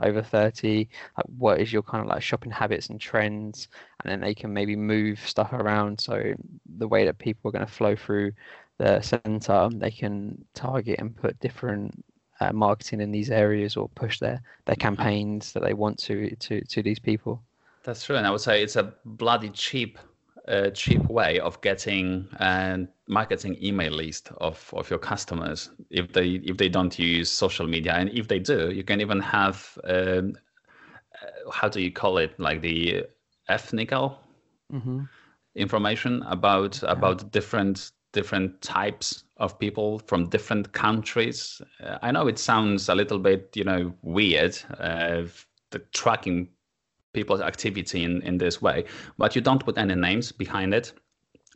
over 30 like what is your kind of like shopping habits and trends? And then they can maybe move stuff around so the way that people are going to flow through the center they can target and put different uh, marketing in these areas or push their their campaigns that they want to to to these people that's true and i would say it's a bloody cheap a cheap way of getting a marketing email list of, of your customers. If they if they don't use social media and if they do you can even have um, uh, how do you call it? Like the ethnical mm-hmm. information about about different different types of people from different countries. Uh, i know it sounds a little bit you know weird uh, the tracking people's activity in, in this way. But you don't put any names behind it.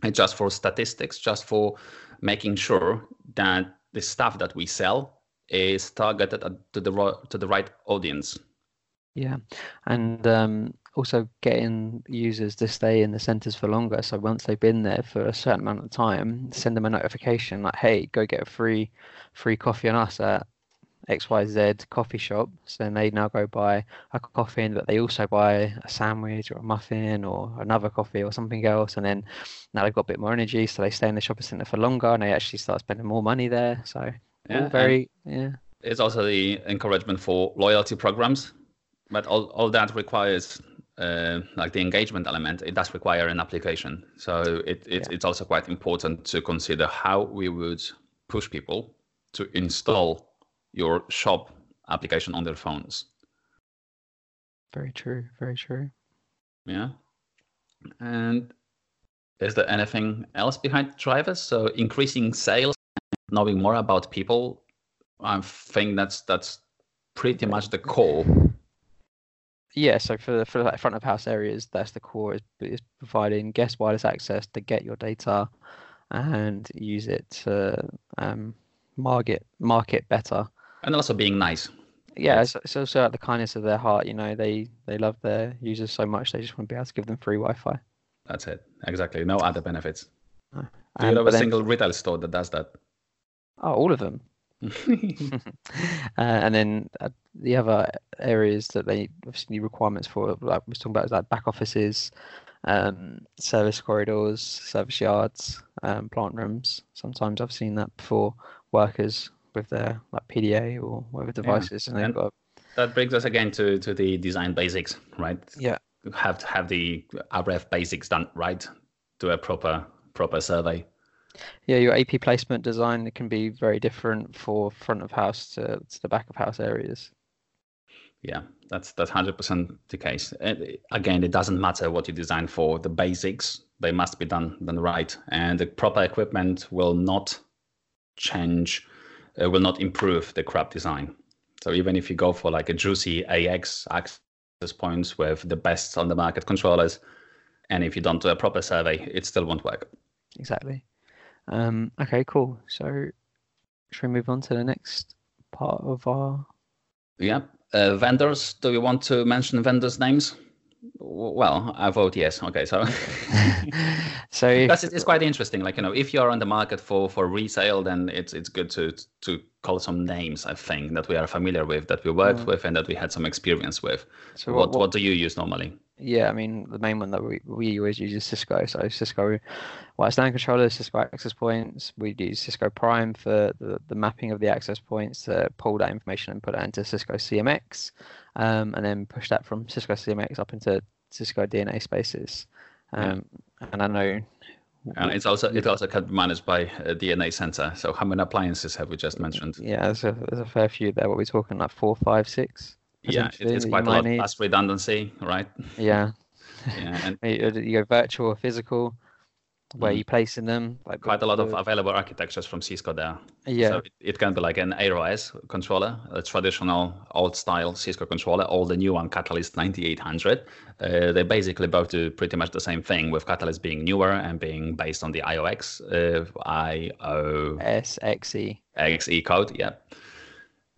It's just for statistics, just for making sure that the stuff that we sell is targeted to the to the right audience. Yeah, and um, also getting users to stay in the centers for longer. So once they've been there for a certain amount of time, send them a notification like, "Hey, go get a free free coffee on us at XYZ coffee shop. So then they now go buy a coffee, but they also buy a sandwich or a muffin or another coffee or something else. And then now they've got a bit more energy, so they stay in the shopping center for longer and they actually start spending more money there. So yeah, all very yeah. It's also the encouragement for loyalty programs, but all, all that requires uh, like the engagement element, it does require an application. So it, it yeah. it's also quite important to consider how we would push people to install your shop application on their phones. Very true. Very true. Yeah. And is there anything else behind drivers? So increasing sales, knowing more about people. I think that's that's pretty much the core. Yeah, so for the for like front of house areas, that's the core is, is providing guest wireless access to get your data and use it to um, market market better and also being nice. Yeah, it's, it's also at the kindness of their heart. You know, they they love their users so much they just want to be able to give them free Wi-Fi. That's it. Exactly. No other benefits. No. Do you have a then, single retail store that does that? Oh, all of them. uh, and then uh, the other areas that they obviously requirements for, like we're talking about, is like back offices, um, service corridors, service yards, um, plant rooms. Sometimes I've seen that before. Workers with their like PDA or whatever devices, yeah. and they've and got. That brings us again to to the design basics, right? Yeah. Have to have the RF basics done right Do a proper proper survey. Yeah, your AP placement design can be very different for front of house to, to the back of house areas. Yeah, that's that's hundred percent the case. And again, it doesn't matter what you design for. The basics they must be done done right, and the proper equipment will not change uh, will not improve the crap design. So even if you go for like a juicy AX access points with the best on the market controllers, and if you don't do a proper survey, it still won't work. Exactly. Um, okay, cool. So should we move on to the next part of our? Yeah, uh, vendors. Do we want to mention vendors' names? Well, I vote yes. Okay, so so because it's quite interesting. Like you know, if you're on the market for for resale, then it's it's good to to call some names. I think that we are familiar with, that we worked mm. with, and that we had some experience with. So what, what, what do you use normally? Yeah, I mean the main one that we, we always use is Cisco. So Cisco LAN controllers, Cisco access points. We use Cisco Prime for the, the mapping of the access points to pull that information and put it into Cisco CMX, um, and then push that from Cisco CMX up into Cisco DNA spaces. Um, yeah. And I know. And it's also it also can be managed by a DNA center. So how many appliances have we just mentioned? Yeah, there's a, there's a fair few there. What we're we talking like four, five, six? yeah, it's quite a lot need. less redundancy, right? Yeah. yeah, and you go virtual or physical, where mm. you placing them. Like quite a lot of available architectures from Cisco there. Yeah, so it, it, can be like an AireOS controller, a traditional old style Cisco controller, or the new one Catalyst 9800. Uh, they basically both do pretty much the same thing, with Catalyst being newer and being based on the IOX uh, IOSXE XE code. Yeah.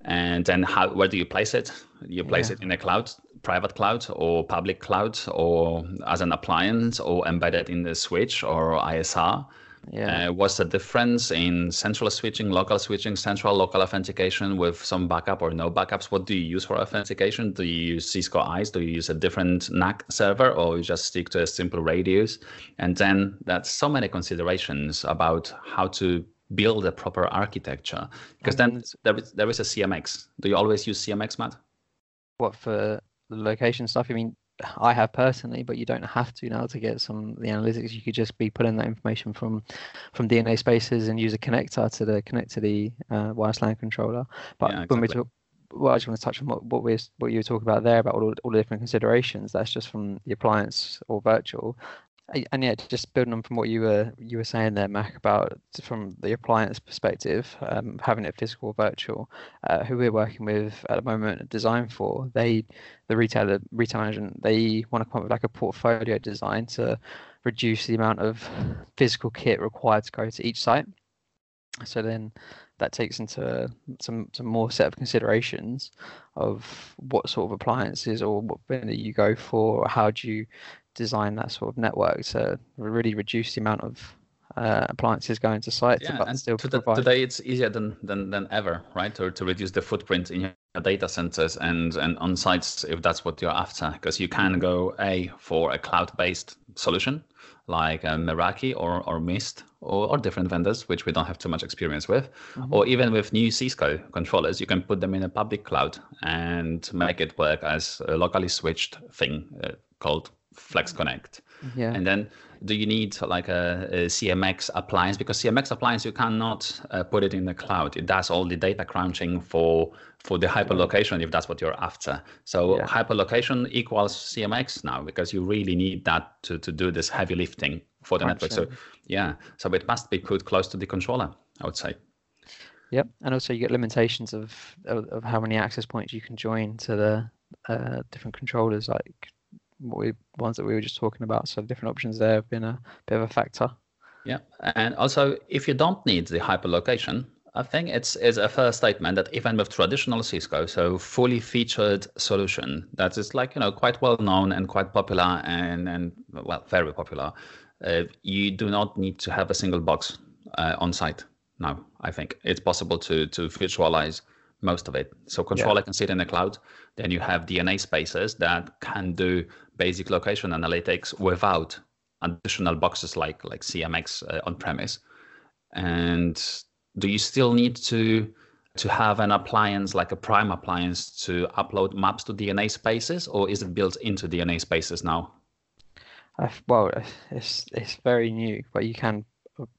And then how where do you place it? You place yeah. it in a cloud, private cloud or public cloud or as an appliance or embedded in the switch or ISR. Yeah. Uh, what's the difference in central switching, local switching, central local authentication with some backup or no backups? What do you use for authentication? Do you use Cisco ISE? Do you use a different NAC server or you just stick to a simple radius? And then that's so many considerations about how to build a proper architecture because then there is, there is a CMX. Do you always use CMX, Matt? What for the location stuff? I mean, I have personally, but you don't have to now to get some the analytics. You could just be pulling that information from from DNA spaces and use a connector to the connect to the uh, wireless LAN controller. But yeah, exactly. when we talk, well, I just want to touch on what, what we what you were talking about there about all, all the different considerations. That's just from the appliance or virtual, and yeah, just building on from what you were you were saying there, Mac, about from the appliance perspective, um, having it physical or virtual. Uh, who we're working with at the moment, design for they, the retailer retail management, they want to come up with like a portfolio design to reduce the amount of physical kit required to go to each site. So then that takes into some some more set of considerations of what sort of appliances or what vendor you go for. How do you design that sort of network to really reduce the amount of uh, appliances going to sites yeah, and still to provide... today it's easier than, than than ever right or to reduce the footprint in your data centers and and on sites if that's what you're after because you can go a for a cloud-based solution like uh, meraki or, or mist or, or different vendors which we don't have too much experience with mm-hmm. or even with new cisco controllers you can put them in a public cloud and make it work as a locally switched thing uh, called Flex Connect. Yeah. And then do you need like a, a CMX appliance? Because CMX appliance, you cannot uh, put it in the cloud. It does all the data crunching for for the hyperlocation if that's what you're after. So yeah. hyperlocation equals CMX now because you really need that to, to do this heavy lifting for the network. So yeah, so it must be put close to the controller, I would say. Yep, and also you get limitations of of, of how many access points you can join to the uh, different controllers. Like we ones that we were just talking about. So different options there have been a bit of a factor. Yeah, and also if you don't need the hyperlocation, I think it's it's a fair statement that even with traditional Cisco, so fully featured solution that is like you know quite well known and quite popular and and well very popular, uh, you do not need to have a single box uh, on site now. I think it's possible to to virtualize most of it. So controller yeah. can sit in the cloud. Then you have DNA spaces that can do basic location analytics without additional boxes like like CMX uh, on premise. And do you still need to to have an appliance like a prime appliance to upload maps to DNA spaces, or is it built into DNA spaces now? Uh, well, it's it's very new, but you can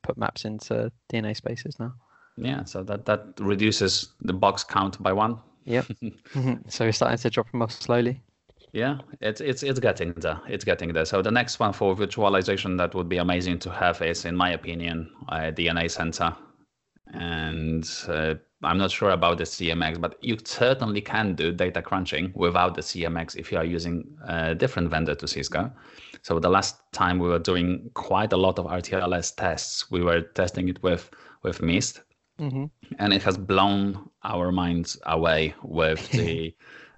put maps into DNA spaces now. Yeah, so that that reduces the box count by one. Yep. so we're starting to drop them off slowly. Yeah, it's it's it's getting there. It's getting there. So the next one for virtualization that would be amazing to have is, in my opinion, a DNA center. And uh, I'm not sure about the CMX, but you certainly can do data crunching without the CMX if you are using a different vendor to Cisco. So the last time we were doing quite a lot of RTLS tests, we were testing it with with Mist, mm-hmm. and it has blown our minds away with the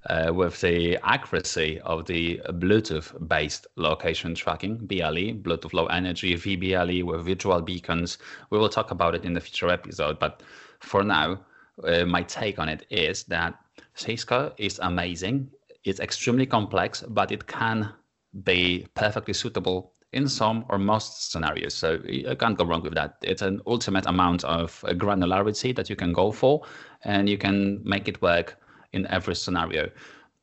uh, with the accuracy of the Bluetooth-based location tracking, BLE, Bluetooth Low Energy, VBLE with virtual beacons. We will talk about it in the future episode, but for now, uh, my take on it is that Cisco is amazing. It's extremely complex, but it can be perfectly suitable in some or most scenarios. So you can't go wrong with that. It's an ultimate amount of uh, granularity that you can go for, and you can make it work in every scenario.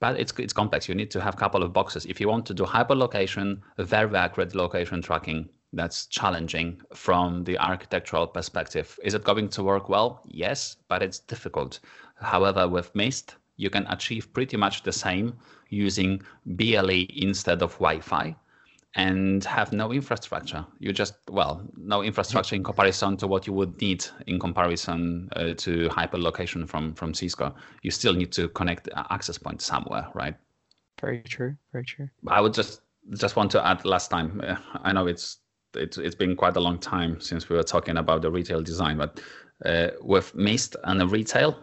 But it's it's complex. You need to have a couple of boxes. If you want to do hyperlocation, very accurate location tracking, that's challenging from the architectural perspective. Is it going to work well? Yes, but it's difficult. However, with Mist, you can achieve pretty much the same using BLE instead of Wi-Fi and have no infrastructure. You just, well, no infrastructure in comparison to what you would need in comparison uh, to hyperlocation from, from Cisco. You still need to connect access point somewhere, right? Very true. Very true. I would just just want to add last time. Uh, I know it's it's it's been quite a long time since we were talking about the retail design, but uh, with Mist and the retail,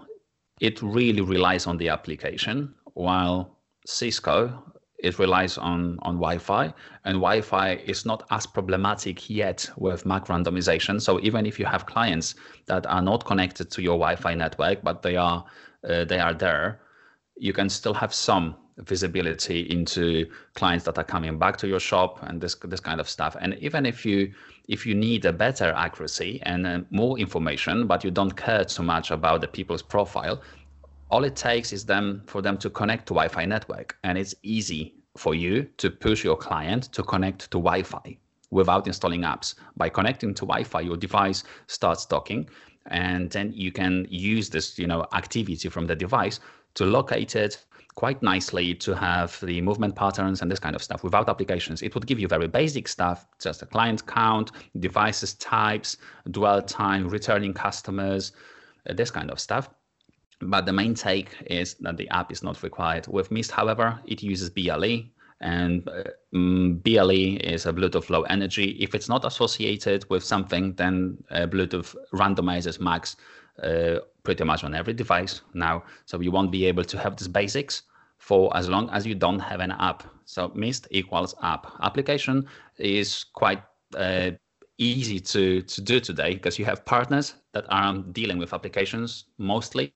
it really relies on the application, while Cisco it relies on, on Wi-Fi, and Wi-Fi is not as problematic yet with MAC randomization. So even if you have clients that are not connected to your Wi-Fi network, but they are uh, they are there, you can still have some visibility into clients that are coming back to your shop and this this kind of stuff. And even if you if you need a better accuracy and uh, more information, but you don't care too much about the people's profile, all it takes is them for them to connect to Wi-Fi network, and it's easy for you to push your client to connect to Wi-Fi without installing apps. By connecting to Wi-Fi, your device starts talking, and then you can use this, you know, activity from the device to locate it quite nicely to have the movement patterns and this kind of stuff without applications. It would give you very basic stuff, just a client count, devices types, dwell time, returning customers, this kind of stuff. But the main take is that the app is not required. With Mist, however, it uses BLE, and uh, mm, BLE is a Bluetooth Low Energy. If it's not associated with something, then uh, Bluetooth randomizes MACs uh, pretty much on every device now. So you won't be able to have these basics for as long as you don't have an app. So Mist equals app. Application is quite uh, easy to, to do today because you have partners that are dealing with applications mostly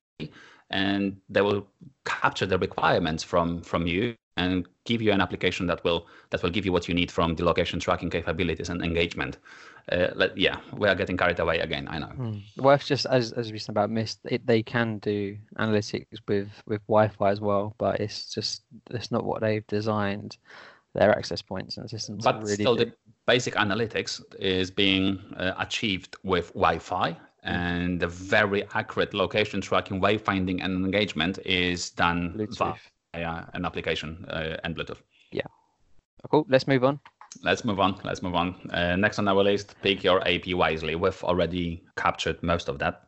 and they will capture the requirements from from you and give you an application that will that will give you what you need from the location tracking capabilities and engagement. Uh, let, yeah, we are getting carried away again. I know. Mm. It's just as as we said about Mist, it, they can do analytics with with Wi-Fi as well, but it's just it's not what they've designed their access points and systems. But really still, the basic analytics is being uh, achieved with Wi-Fi, and the very accurate location tracking, wayfinding, and engagement is done Bluetooth. via an application uh, and Bluetooth. Yeah. Cool. Let's move on. Let's move on. Let's move on. Uh, next on our list, pick your AP wisely. We've already captured most of that.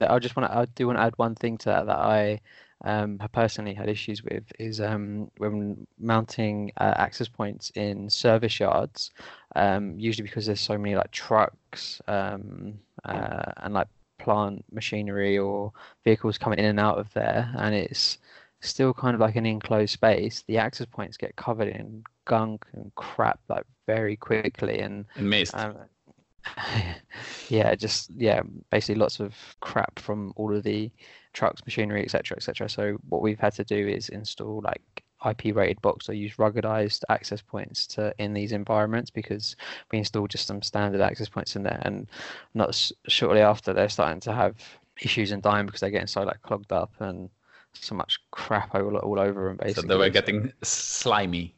I just want to. I do want to add one thing to that that I um, have personally had issues with is um, when mounting uh, access points in service yards. Um, usually because there's so many like trucks um, uh, and like plant machinery or vehicles coming in and out of there, and it's still kind of like an enclosed space. The access points get covered in gunk and crap like very quickly, and In Mist. um, yeah, just yeah, basically lots of crap from all of the trucks, machinery, etc., etc. So what we've had to do is install like IP rated box or use ruggedized access points to in these environments because we installed just some standard access points in there, and not s- shortly after they're starting to have issues and dying because they're getting so like clogged up and so much crap all, all over them so basically. they were getting slimy.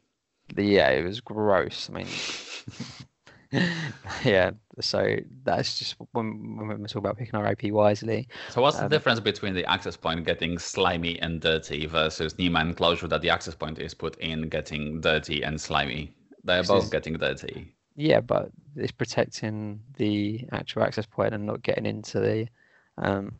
Yeah, it was gross. I mean, yeah. So that's just when when we talk about picking our IP wisely. So what's the Um, difference between the access point getting slimy and dirty versus NEMA enclosure that the access point is put in getting dirty and slimy? They're both getting dirty. Yeah, but it's protecting the actual access point and not getting into the um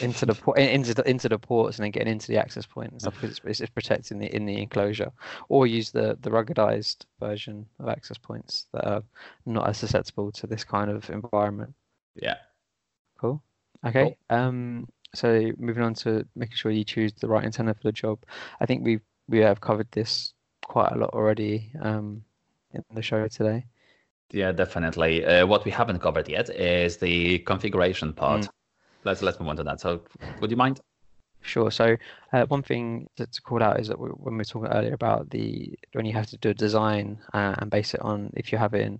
into the port into the into the ports and then getting into the access point and stuff because it's, it's protecting the in the enclosure or use the the ruggedized version of access points that are not as susceptible to this kind of environment Yeah. Cool. Okay. Um. So moving on to making sure you choose the right antenna for the job. I think we we have covered this quite a lot already. Um, in the show today. Yeah, definitely. Uh, what we haven't covered yet is the configuration part. Mm. Let's let's move on to that. So, would you mind? Sure. So uh, one thing to, to call out is that we, when we were talking earlier about the when you have to do a design uh, and base it on if you're having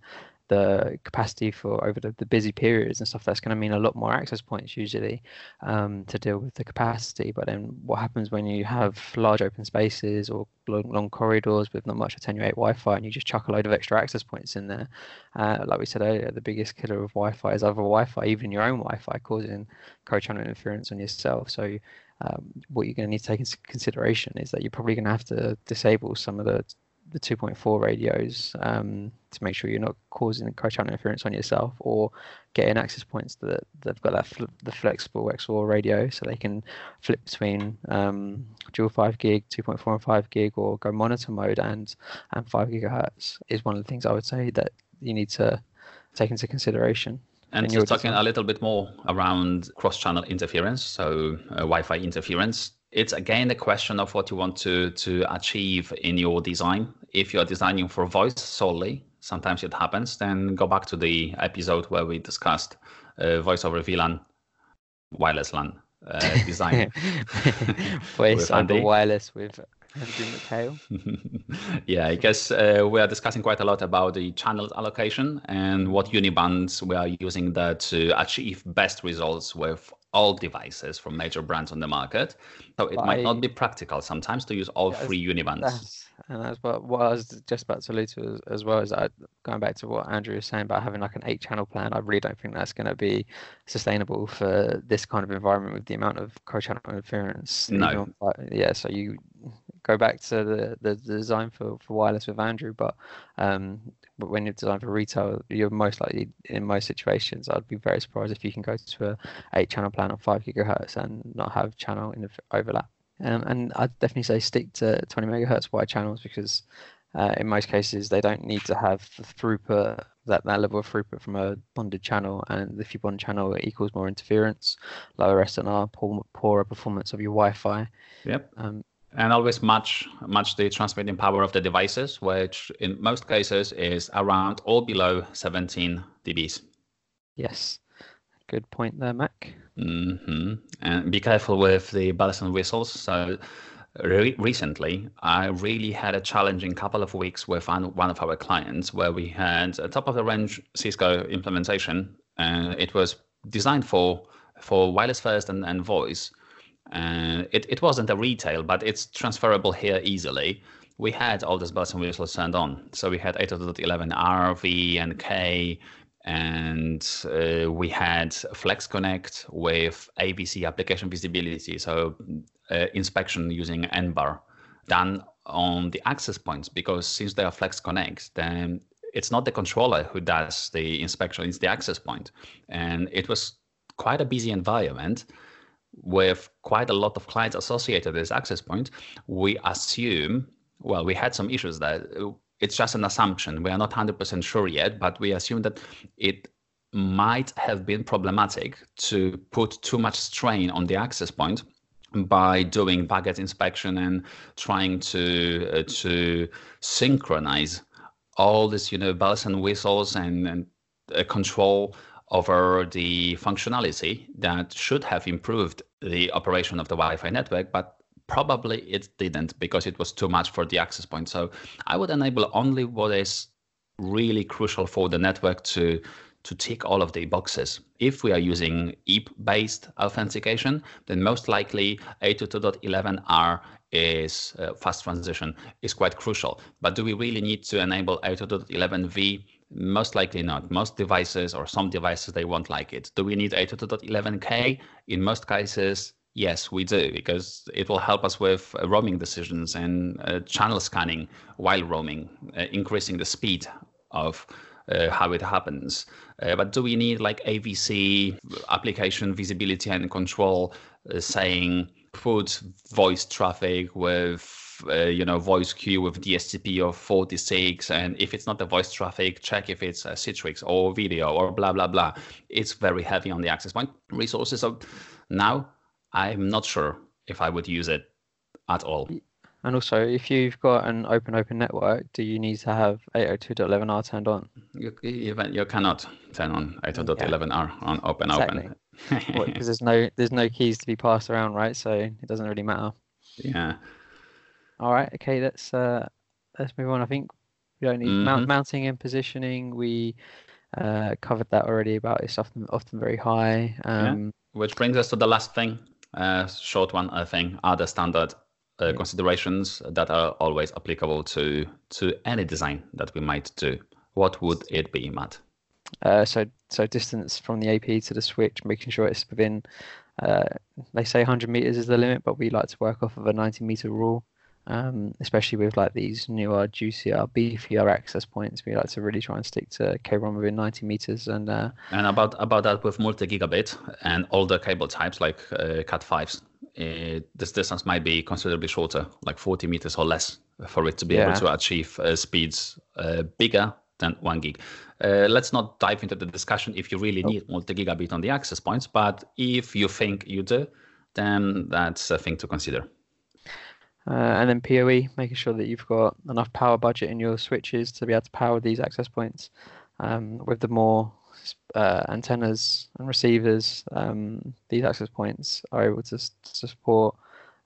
the capacity for over the, the busy periods and stuff, that's going to mean a lot more access points usually um, to deal with the capacity. But then what happens when you have large open spaces or long, long corridors with not much attenuate Wi-Fi and you just chuck a load of extra access points in there? Uh, like we said earlier, the biggest killer of Wi-Fi is other Wi-Fi, even your own Wi-Fi, causing co-channel interference on yourself. So um, what you're going to need to take into consideration is that you're probably going to have to disable some of the the 2.4 radios um, to make sure you're not causing co-channel interference on yourself, or getting access points that they've got that fl- the flexible XOR radio, so they can flip between um, dual 5 gig, 2.4 and 5 gig, or go monitor mode and and 5 gigahertz is one of the things I would say that you need to take into consideration. And just talking a little bit more around cross-channel interference, so uh, Wi-Fi interference. It's again a question of what you want to to achieve in your design. If you're designing for voice solely, sometimes it happens. Then go back to the episode where we discussed uh, voice over VLAN, wireless LAN uh, design. voice over wireless with yeah, I guess uh, we are discussing quite a lot about the channel allocation and what UNII bands we are using there to achieve best results with all devices from major brands on the market. So it might not be practical sometimes to use all three UNII bands. and that's what, what I was just about to allude to as, as well as that, going back to what Andrew was saying about having like an eight channel plan. I really don't think that's going to be sustainable for this kind of environment with the amount of co-channel interference. No. yeah, so you go back to the, the design for, for wireless with Andrew, but um, but when you're designed for retail, you're most likely in most situations. I'd be very surprised if you can go to a eight channel plan on five gigahertz and not have channel in overlap. Um, and I'd definitely say stick to 20 megahertz wide channels because uh, in most cases they don't need to have the throughput that, that level of throughput from a bonded channel and if you bond channel it equals more interference lower SNR poor, poorer performance of your Wi-Fi yep um, and always match match the transmitting power of the devices, which in most cases is around or below 17 dBs. Yes, good point there, Mac. Mm-hmm. And be careful with the bells and whistles. So re- recently, I really had a challenging couple of weeks with one of our clients where we had a top of the range Cisco implementation, and it was designed for for wireless first and, and voice uh, it, it wasn't a retail, but it's transferable here easily. We had all these bells and whistles turned on. So we had 802.11r, V, and K, and uh, we had Flex Connect with AVC application visibility, so uh, inspection using NBAR done on the access points because since they are Flex Connect, then it's not the controller who does the inspection, it's the access point. And it was quite a busy environment with quite a lot of clients associated with this access point, we assume, well, we had some issues there. It's just an assumption. We are not 100% sure yet, but we assume that it might have been problematic to put too much strain on the access point by doing packet inspection and trying to uh, to synchronize all this, you know, bells and whistles and, and uh, control over the functionality that should have improved the operation of the Wi-Fi network, but probably it didn't because it was too much for the access point. So I would enable only what is really crucial for the network to to tick all of the boxes. If we are using EAP-based authentication, then most likely 802.11r is uh, fast transition is quite crucial. But do we really need to enable 802.11v? Most likely not. Most devices or some devices, they won't like it. Do we need 802.11k? In most cases, yes, we do, because it will help us with uh, roaming decisions and uh, channel scanning while roaming, uh, increasing the speed of uh, how it happens. Uh, but do we need like AVC, application visibility and control, uh, saying put voice traffic with uh, you know voice queue with DSCP of 46 and if it's not the voice traffic check if it's a Citrix or video or blah blah blah. It's very heavy on the access point resources. So now I'm not sure if I would use it at all. And also if you've got an open open network do you need to have 802.11r turned on? You, you cannot turn on 802.11r yeah. on open exactly. open because there's no there's no keys to be passed around right? So it doesn't really matter. Yeah all right. Okay. Let's uh, let's move on. I think we don't need mm-hmm. mount, mounting and positioning. We uh, covered that already. About it's often often very high. Um, yeah. Which brings us to the last thing, uh, short one. I think are the standard uh, yeah. considerations that are always applicable to to any design that we might do. What would it be, Matt? Uh, so so distance from the AP to the switch, making sure it's within. Uh, they say 100 meters is the limit, but we like to work off of a 90 meter rule um, especially with like these newer, juicier, beefier access points. We like to really try and stick to K-ROM within 90 meters. And uh, and about about that with multi-gigabit and older cable types like uh, Cat5s, uh, this distance might be considerably shorter, like 40 meters or less, for it to be yeah. able to achieve uh, speeds uh, bigger than one gig. Uh, let's not dive into the discussion if you really need multi-gigabit on the access points, but if you think you do, then that's a thing to consider. Uh, and then PoE, making sure that you've got enough power budget in your switches to be able to power these access points. Um, with the more uh, antennas and receivers, um, these access points are able to, to support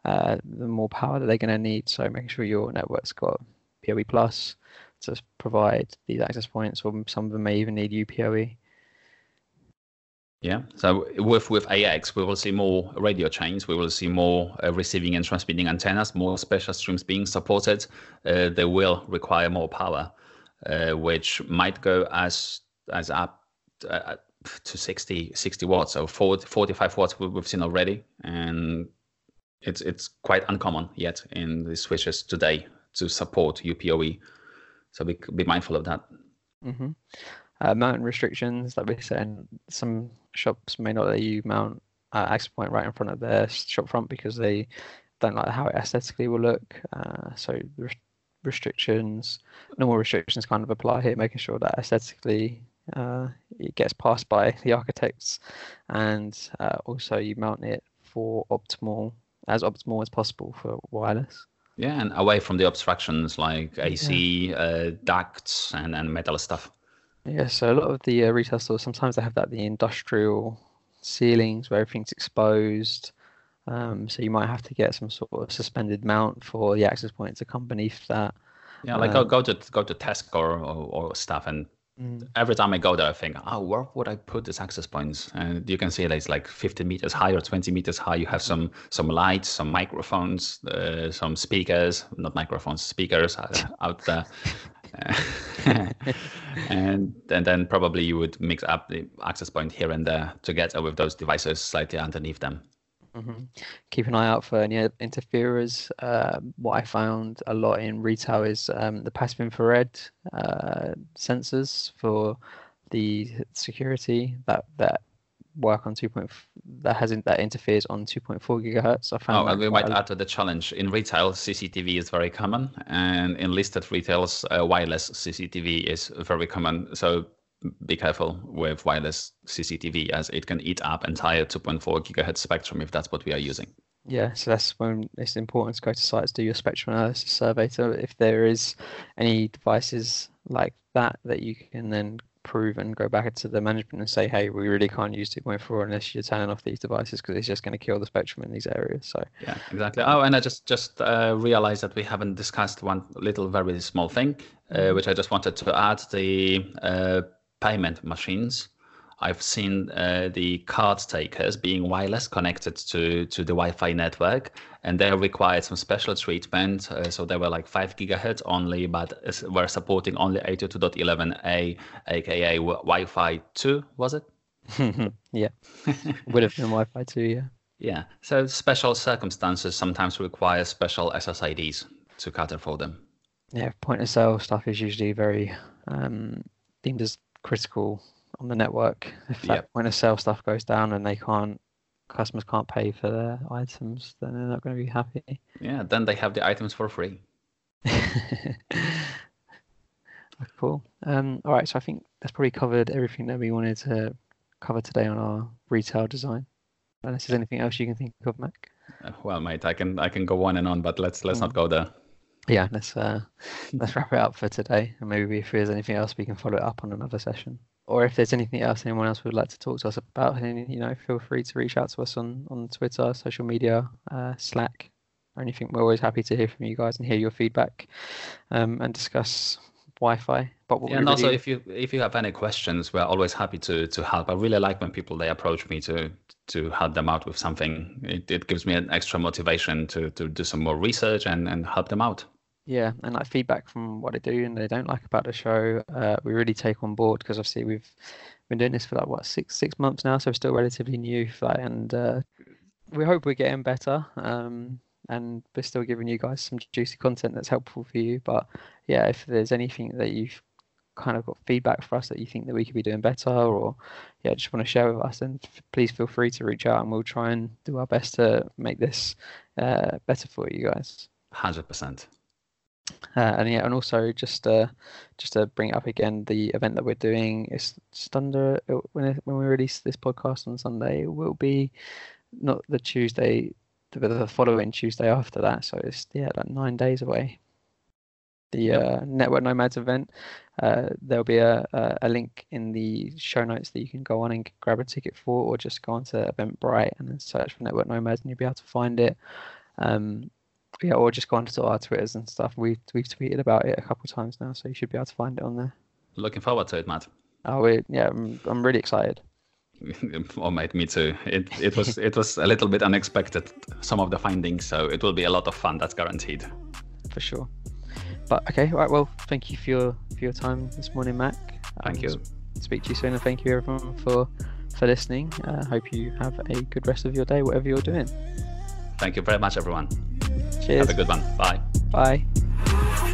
uh, the more power that they're going to need. So making sure your network's got PoE plus to provide these access points, or some of them may even need UPoE. Yeah. So with with AX, we will see more radio chains. We will see more uh, receiving and transmitting antennas, more spatial streams being supported. Uh, they will require more power, uh, which might go as as up uh, to 60, 60 watts. So 40, 45 watts we've seen already, and it's it's quite uncommon yet in the switches today to support UPoE. So be be mindful of that. Mm-hmm. Uh, mounting restrictions, like we're saying, some shops may not let you mount uh, access point right in front of their shop front because they don't like how it aesthetically will look. Uh, so the restrictions, normal restrictions, kind of apply here, making sure that aesthetically uh, it gets passed by the architects, and uh, also you mount it for optimal, as optimal as possible for wireless. Yeah, and away from the obstructions like AC, yeah. uh, ducts, and, and metal stuff. Yeah, so a lot of the uh, retail stores sometimes they have that the industrial ceilings where everything's exposed. Um, so you might have to get some sort of suspended mount for the access point to come beneath that. Yeah, like um, go, go to go to Tesco or, or, or stuff, and mm. every time I go there, I think, oh, where would I put these access points? And you can see that it's like 50 meters high or 20 meters high. You have some some lights, some microphones, uh, some speakers, not microphones, speakers out there. and and then probably you would mix up the access point here and there together with those devices slightly underneath them. Mm-hmm. Keep an eye out for any interferers. Uh, what I found a lot in retail is um, the passive infrared uh, sensors for the security that that work on 2. that hasn't that interferes on 2.4 gigahertz. I found. Oh, and we might add to the challenge in retail. CCTV is very common, and in listed retails, uh, wireless CCTV is very common. So be careful with wireless CCTV as it can eat up entire 2.4 gigahertz spectrum if that's what we are using. Yeah, so that's when it's important to go to sites, do your spectrum analysis survey. So if there is any devices like that that you can then prove and go back into the management and say, hey, we really can't use 2.4 unless you're turning off these devices because it's just going to kill the spectrum in these areas. So yeah, exactly. Oh, and I just just uh, realized that we haven't discussed one little very small thing, uh, mm-hmm. which I just wanted to add: the uh, payment machines. I've seen uh, the card takers being wireless connected to, to the Wi-Fi network, and they required some special treatment. Uh, so they were like five gigahertz only, but were supporting only 802.11a, aka Wi-Fi 2, was it? yeah, would have been Wi-Fi 2, yeah. Yeah. So special circumstances sometimes require special SSIDs to cater for them. Yeah, point of sale stuff is usually very um, deemed as critical on the network. If that yep. point of sale stuff goes down and they can't, customers can't pay for their items, then they're not going to be happy. Yeah, then they have the items for free. cool. Um, all right, so I think that's probably covered everything that we wanted to cover today on our retail design. Unless there's anything else you can think of, Mac. Uh, well, mate, I can I can go on and on, but let's let's not go there. Yeah, let's uh, let's wrap it up for today, and maybe if there's anything else, we can follow it up on another session or if there's anything else anyone else would like to talk to us about, you know, feel free to reach out to us on on Twitter, social media, uh, Slack, or anything. We're always happy to hear from you guys and hear your feedback um, and discuss Wi-Fi. But yeah, and really... also if you if you have any questions, we're always happy to to help. I really like when people they approach me to to help them out with something. It, it gives me an extra motivation to to do some more research and and help them out yeah, and like feedback from what they do and they don't like about the show, uh, we really take on board because obviously we've been doing this for like what six six months now, so we're still relatively new. Like, and uh, we hope we're getting better, um, and we're still giving you guys some juicy content that's helpful for you. But yeah, if there's anything that you've kind of got feedback for us that you think that we could be doing better, or yeah, just want to share with us, then please feel free to reach out, and we'll try and do our best to make this uh, better for you guys. Hundred percent. Uh, and yeah, and also just uh, just to bring it up again, the event that we're doing is just under uh, when it, when we release this podcast on Sunday, it will be not the Tuesday, but the following Tuesday after that. So it's yeah, like nine days away. The Yep. uh, Network Nomads event. Uh, there'll be a, a a link in the show notes that you can go on and grab a ticket for, or just go onto Eventbrite and then search for Network Nomads, and you'll be able to find it. Um, yeah, or just go onto our Twitters and stuff. We've we've tweeted about it a couple of times now, so you should be able to find it on there. Looking forward to it, Matt. Oh, we, yeah, I'm, I'm really excited. oh, mate, me too. It it was it was a little bit unexpected some of the findings, so it will be a lot of fun. That's guaranteed. for sure. But okay, right. Well, thank you for your for your time this morning, Mac. Thank Um, you. Speak to you soon, and thank you everyone for for listening. Uh, hope you have a good rest of your day, whatever you're doing. Thank you very much, everyone. Cheers. Have a good one. Bye. Bye.